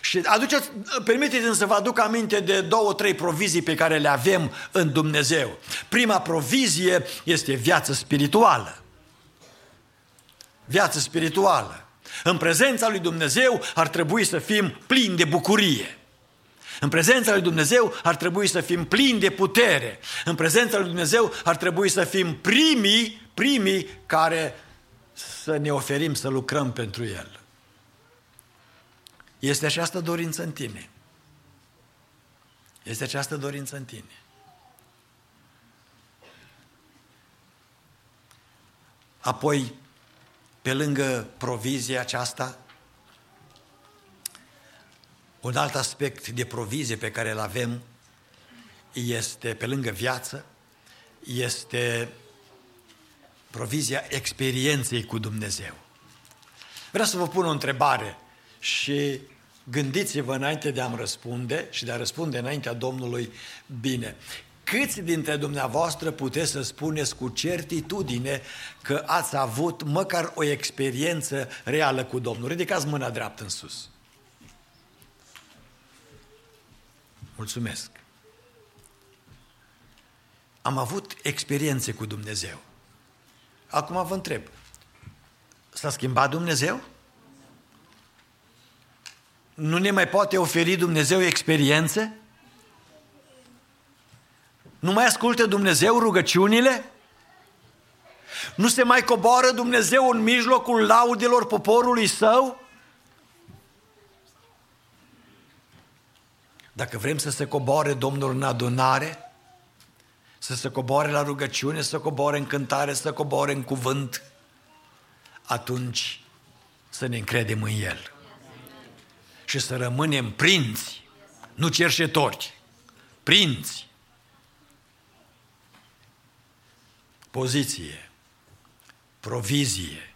Și aduceți, permiteți-mi să vă aduc aminte de două, trei provizii pe care le avem în Dumnezeu. Prima provizie este viață spirituală. Viață spirituală. În prezența lui Dumnezeu ar trebui să fim plini de bucurie. În prezența lui Dumnezeu ar trebui să fim plini de putere. În prezența lui Dumnezeu ar trebui să fim primii, primii care să ne oferim să lucrăm pentru El. Este această dorință în tine. Este această dorință în tine. Apoi, pe lângă provizia aceasta, un alt aspect de provizie pe care îl avem este, pe lângă viață, este provizia experienței cu Dumnezeu. Vreau să vă pun o întrebare și gândiți-vă înainte de a-mi răspunde și de a răspunde înaintea Domnului bine. Câți dintre dumneavoastră puteți să spuneți cu certitudine că ați avut măcar o experiență reală cu Domnul? Ridicați mâna dreaptă în sus. Mulțumesc. Am avut experiențe cu Dumnezeu. Acum vă întreb, s-a schimbat Dumnezeu? Nu ne mai poate oferi Dumnezeu experiențe? Nu mai ascultă Dumnezeu rugăciunile? Nu se mai coboară Dumnezeu în mijlocul laudelor poporului său? Dacă vrem să se coboare Domnul în adunare, să se coboare la rugăciune, să coboare în cântare, să coboare în cuvânt, atunci să ne încredem în El. Și să rămânem prinți, nu cerșetori, prinți. Poziție, provizie.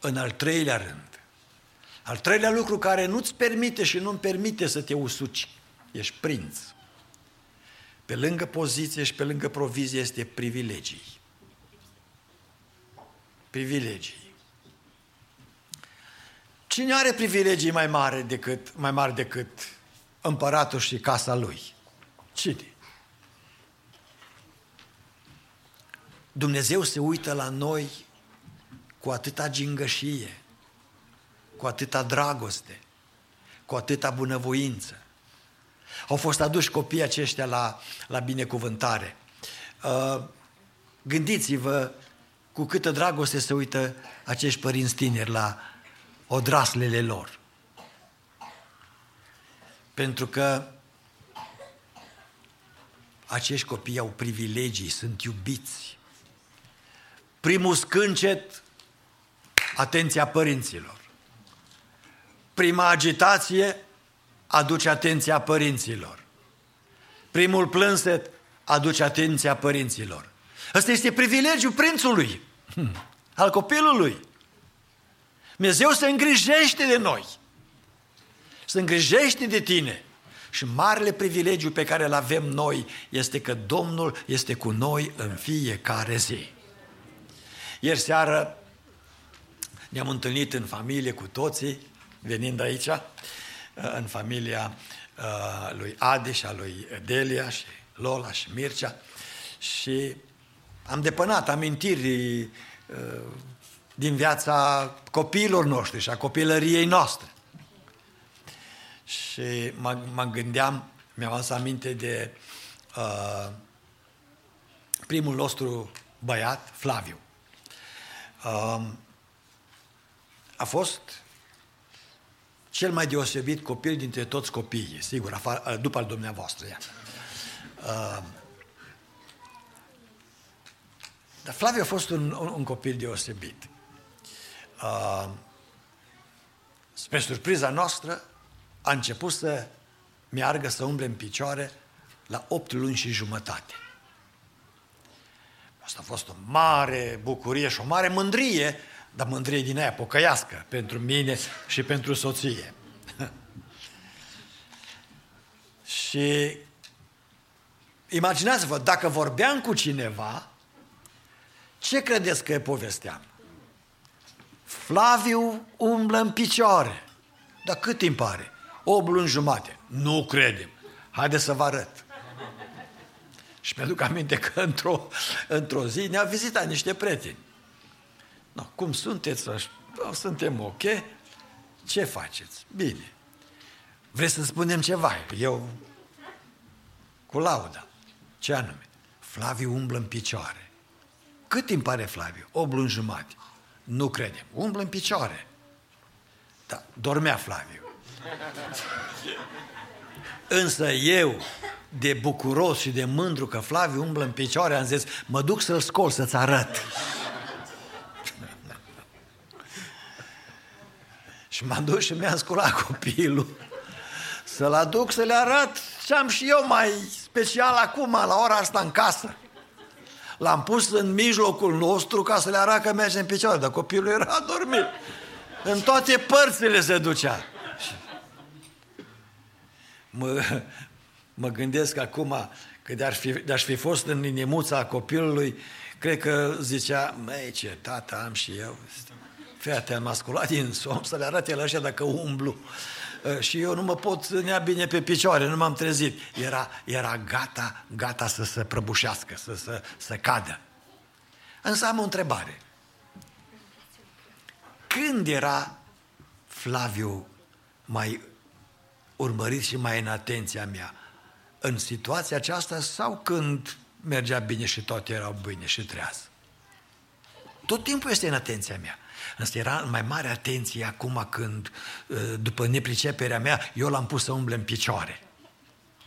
În al treilea rând, al treilea lucru care nu-ți permite și nu-mi permite să te usuci, ești prinț. Pe lângă poziție și pe lângă provizie este privilegii. Privilegii. Cine are privilegii mai mari decât, mai mari decât împăratul și casa lui? Cine? Dumnezeu se uită la noi cu atâta gingășie, cu atâta dragoste, cu atâta bunăvoință. Au fost aduși copiii aceștia la, la binecuvântare. Uh, gândiți-vă cu câtă dragoste se uită acești părinți tineri la odraslele lor. Pentru că acești copii au privilegii, sunt iubiți. Primul scâncet, atenția părinților. Prima agitație, aduce atenția părinților. Primul plânset aduce atenția părinților. Ăsta este privilegiul prințului, hm, al copilului. Dumnezeu se îngrijește de noi. Se îngrijește de tine. Și marele privilegiu pe care îl avem noi este că Domnul este cu noi în fiecare zi. Ieri seară ne-am întâlnit în familie cu toții, venind aici, Uh, în familia uh, lui Adi și a lui Delia și Lola și Mircea și am depănat amintiri uh, din viața copiilor noștri și a copilăriei noastre. Și mă, mă gândeam, mi-am adus aminte de uh, primul nostru băiat, Flaviu. Uh, a fost cel mai deosebit copil dintre toți copiii, sigur, afară, după al dumneavoastră. Ia. Uh, dar Flaviu a fost un, un, un copil deosebit. Uh, spre surpriza noastră, a început să meargă, să umble în picioare la 8 luni și jumătate. Asta a fost o mare bucurie și o mare mândrie dar mândrie din aia pocăiască pentru mine și pentru soție. și imaginați-vă, dacă vorbeam cu cineva, Ce credeți că povesteam? Flaviu umblă în picioare. Dar cât timp are? O luni jumate. Nu credem. Haideți să vă arăt. Și mi-aduc aminte că într-o, într-o zi ne-a vizitat niște prieteni. No, cum sunteți? No, suntem ok. Ce faceți? Bine. Vreți să spunem ceva? Eu cu lauda. Ce anume? Flaviu umblă în picioare. Cât timp are Flaviu? O luni jumate. Nu credem. Umblă în picioare. Da, dormea Flaviu. Însă eu, de bucuros și de mândru că Flaviu umblă în picioare, am zis, mă duc să-l scol, să-ți arăt. Și m-am dus și mi-am sculat copilul să-l aduc să le arăt ce am și eu mai special acum, la ora asta în casă. L-am pus în mijlocul nostru ca să le arăt că merge în picioare, dar copilul era dormit. În toate părțile se ducea. Mă, mă gândesc acum că de-ar fi, de-aș fi fost în inimuța copilului, cred că zicea, măi, ce tată am și eu. Fii am masculat din somn să le arate la așa dacă umblu. Și eu nu mă pot nea bine pe picioare, nu m-am trezit. Era, era gata, gata să se prăbușească, să, să, să cadă. Însă am o întrebare. Când era Flaviu mai urmărit și mai în atenția mea? În situația aceasta sau când mergea bine și toate erau bine și treaz? Tot timpul este în atenția mea. Însă era în mai mare atenție acum când, după nepriceperea mea, eu l-am pus să umble în picioare.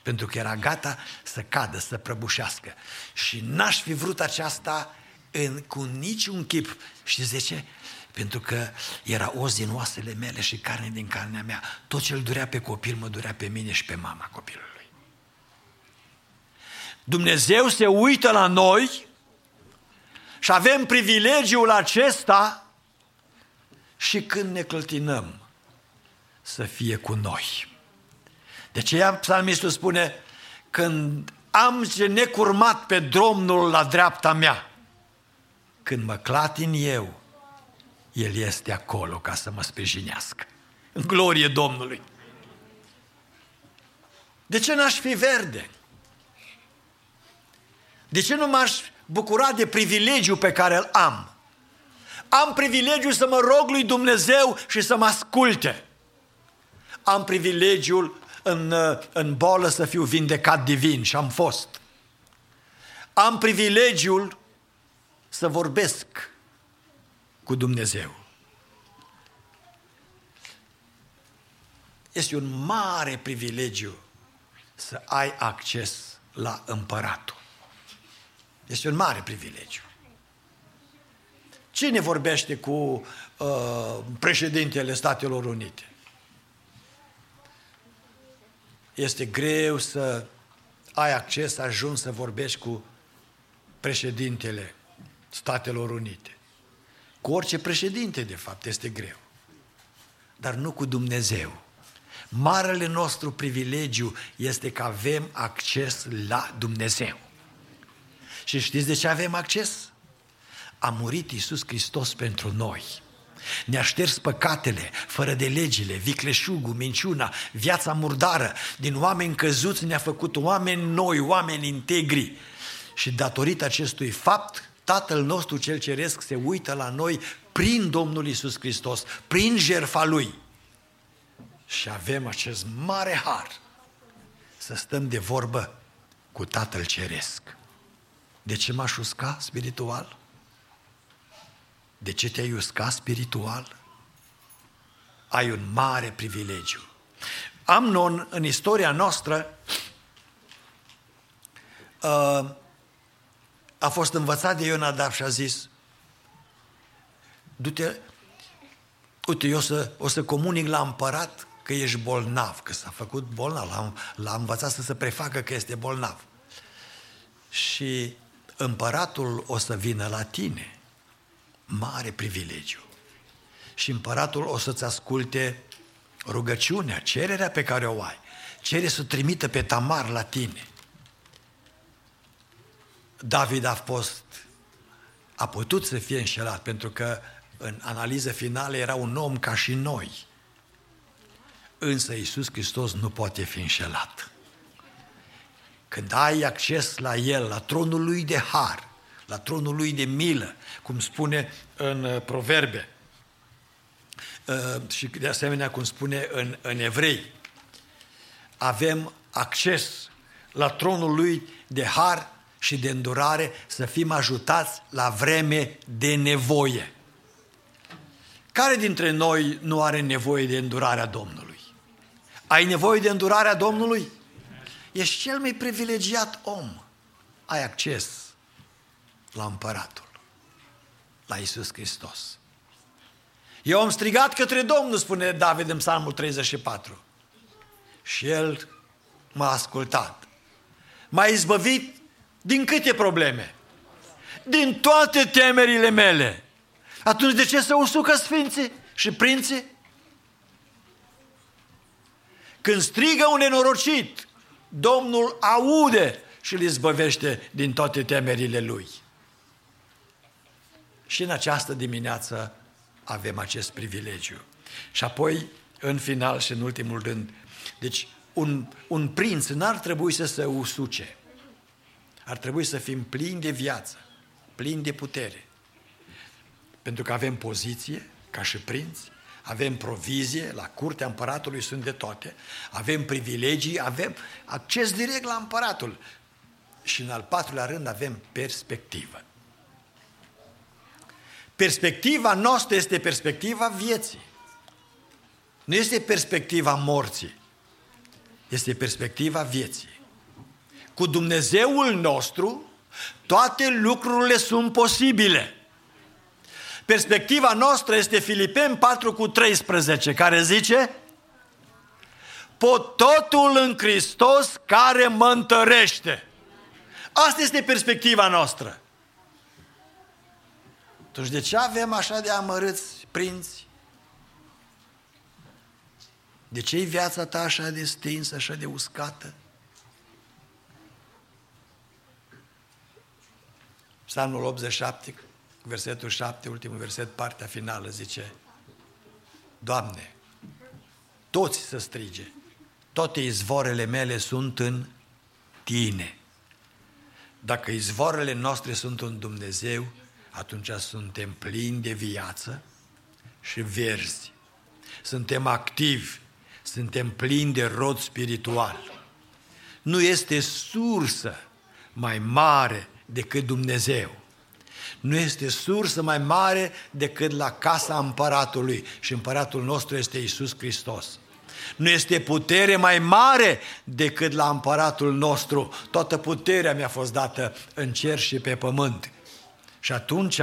Pentru că era gata să cadă, să prăbușească. Și n-aș fi vrut aceasta în, cu niciun chip. Și de ce? Pentru că era os din oasele mele și carne din carnea mea. Tot ce îl durea pe copil mă durea pe mine și pe mama copilului. Dumnezeu se uită la noi și avem privilegiul acesta și când ne clătinăm să fie cu noi. De aceea psalmistul spune, când am ce necurmat pe Domnul la dreapta mea, când mă clatin eu, El este acolo ca să mă sprijinească. În glorie Domnului. De ce n-aș fi verde? De ce nu m-aș bucura de privilegiu pe care îl am? Am privilegiul să mă rog lui Dumnezeu și să mă asculte. Am privilegiul în, în bolă să fiu vindecat divin și am fost. Am privilegiul să vorbesc cu Dumnezeu. Este un mare privilegiu să ai acces la împăratul. Este un mare privilegiu. Cine vorbește cu uh, președintele Statelor Unite? Este greu să ai acces, să ajungi să vorbești cu președintele Statelor Unite. Cu orice președinte, de fapt, este greu. Dar nu cu Dumnezeu. Marele nostru privilegiu este că avem acces la Dumnezeu. Și știți de ce avem acces? A murit Iisus Hristos pentru noi. Ne-a șters păcatele, fără de legile, vicleșugul, minciuna, viața murdară. Din oameni căzuți ne-a făcut oameni noi, oameni integri. Și datorită acestui fapt, Tatăl nostru cel ceresc se uită la noi prin Domnul Isus Hristos, prin jertfa Lui. Și avem acest mare har să stăm de vorbă cu Tatăl Ceresc. De ce m-aș usca spiritual? De ce te-ai uscat spiritual? Ai un mare privilegiu. Amnon, în istoria noastră, uh, a fost învățat de Ionadab și a zis, du-te, uite, eu o să, o să comunic la împărat că ești bolnav, că s-a făcut bolnav, l-a, l-a învățat să se prefacă că este bolnav. Și împăratul o să vină la tine. Mare privilegiu. Și împăratul o să-ți asculte rugăciunea, cererea pe care o ai. Cere să trimită pe Tamar la tine. David a fost a putut să fie înșelat, pentru că în analiză finală era un om ca și noi. Însă Iisus Hristos nu poate fi înșelat. Când ai acces la El, la tronul Lui de har, la tronul Lui de milă, cum spune în uh, Proverbe, uh, și de asemenea cum spune în, în Evrei, avem acces la tronul Lui de har și de îndurare să fim ajutați la vreme de nevoie. Care dintre noi nu are nevoie de îndurarea Domnului? Ai nevoie de îndurarea Domnului? Ești cel mai privilegiat om. Ai acces la împăratul, la Isus Hristos. Eu am strigat către Domnul, spune David în Psalmul 34. Și El m-a ascultat. M-a izbăvit din câte probleme? Din toate temerile mele. Atunci de ce să usucă sfinții și prinții? Când strigă un nenorocit, Domnul aude și îl izbăvește din toate temerile lui. Și în această dimineață avem acest privilegiu. Și apoi, în final și în ultimul rând, deci un, un prinț n-ar trebui să se usuce. Ar trebui să fim plini de viață, plini de putere. Pentru că avem poziție, ca și prinți, avem provizie, la curtea împăratului sunt de toate, avem privilegii, avem acces direct la împăratul. Și în al patrulea rând avem perspectivă. Perspectiva noastră este perspectiva vieții. Nu este perspectiva morții. Este perspectiva vieții. Cu Dumnezeul nostru, toate lucrurile sunt posibile. Perspectiva noastră este Filipeni 4 cu 13, care zice Pot totul în Hristos care mă întărește. Asta este perspectiva noastră. Atunci de ce avem așa de amărâți prinți? De ce e viața ta așa de stinsă, așa de uscată? Psalmul 87, versetul 7, ultimul verset, partea finală, zice Doamne, toți să strige, toate izvorele mele sunt în Tine. Dacă izvorele noastre sunt în Dumnezeu, atunci suntem plini de viață și verzi. Suntem activi, suntem plini de rod spiritual. Nu este sursă mai mare decât Dumnezeu. Nu este sursă mai mare decât la casa împăratului și împăratul nostru este Isus Hristos. Nu este putere mai mare decât la împăratul nostru. Toată puterea mi-a fost dată în cer și pe pământ. Și atunci,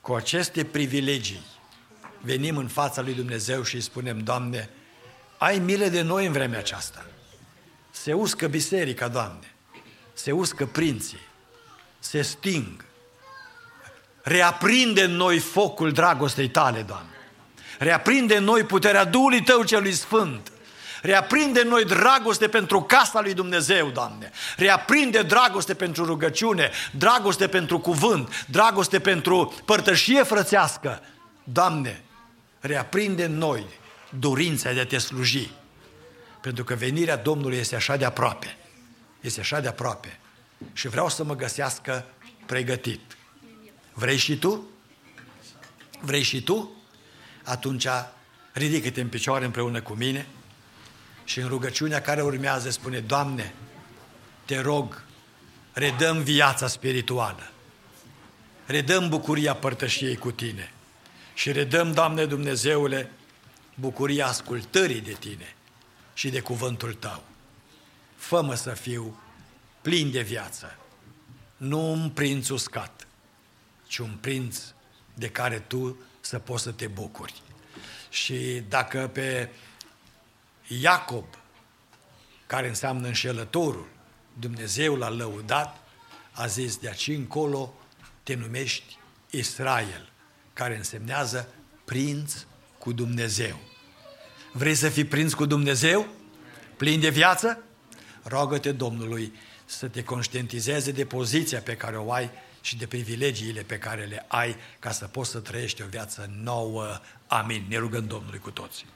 cu aceste privilegii, venim în fața lui Dumnezeu și îi spunem, Doamne, ai milă de noi în vremea aceasta. Se uscă biserica, Doamne, se uscă prinții, se sting. Reaprinde în noi focul dragostei tale, Doamne. Reaprinde în noi puterea Duhului Tău celui Sfânt. Reaprinde în noi dragoste pentru casa lui Dumnezeu, Doamne. Reaprinde dragoste pentru rugăciune, dragoste pentru cuvânt, dragoste pentru părtășie frățească. Doamne, reaprinde în noi dorința de a te sluji. Pentru că venirea Domnului este așa de aproape. Este așa de aproape. Și vreau să mă găsească pregătit. Vrei și tu? Vrei și tu? Atunci ridică-te în picioare împreună cu mine și în rugăciunea care urmează spune, Doamne, te rog, redăm viața spirituală, redăm bucuria părtășiei cu Tine și redăm, Doamne Dumnezeule, bucuria ascultării de Tine și de cuvântul Tău. Fă-mă să fiu plin de viață, nu un prinț uscat, ci un prinț de care Tu să poți să te bucuri. Și dacă pe Iacob, care înseamnă înșelătorul, Dumnezeu l-a lăudat, a zis, de aici încolo te numești Israel, care însemnează prinț cu Dumnezeu. Vrei să fii prinț cu Dumnezeu? Plin de viață? Rogă-te Domnului să te conștientizeze de poziția pe care o ai și de privilegiile pe care le ai ca să poți să trăiești o viață nouă. Amin. Ne rugăm Domnului cu toții.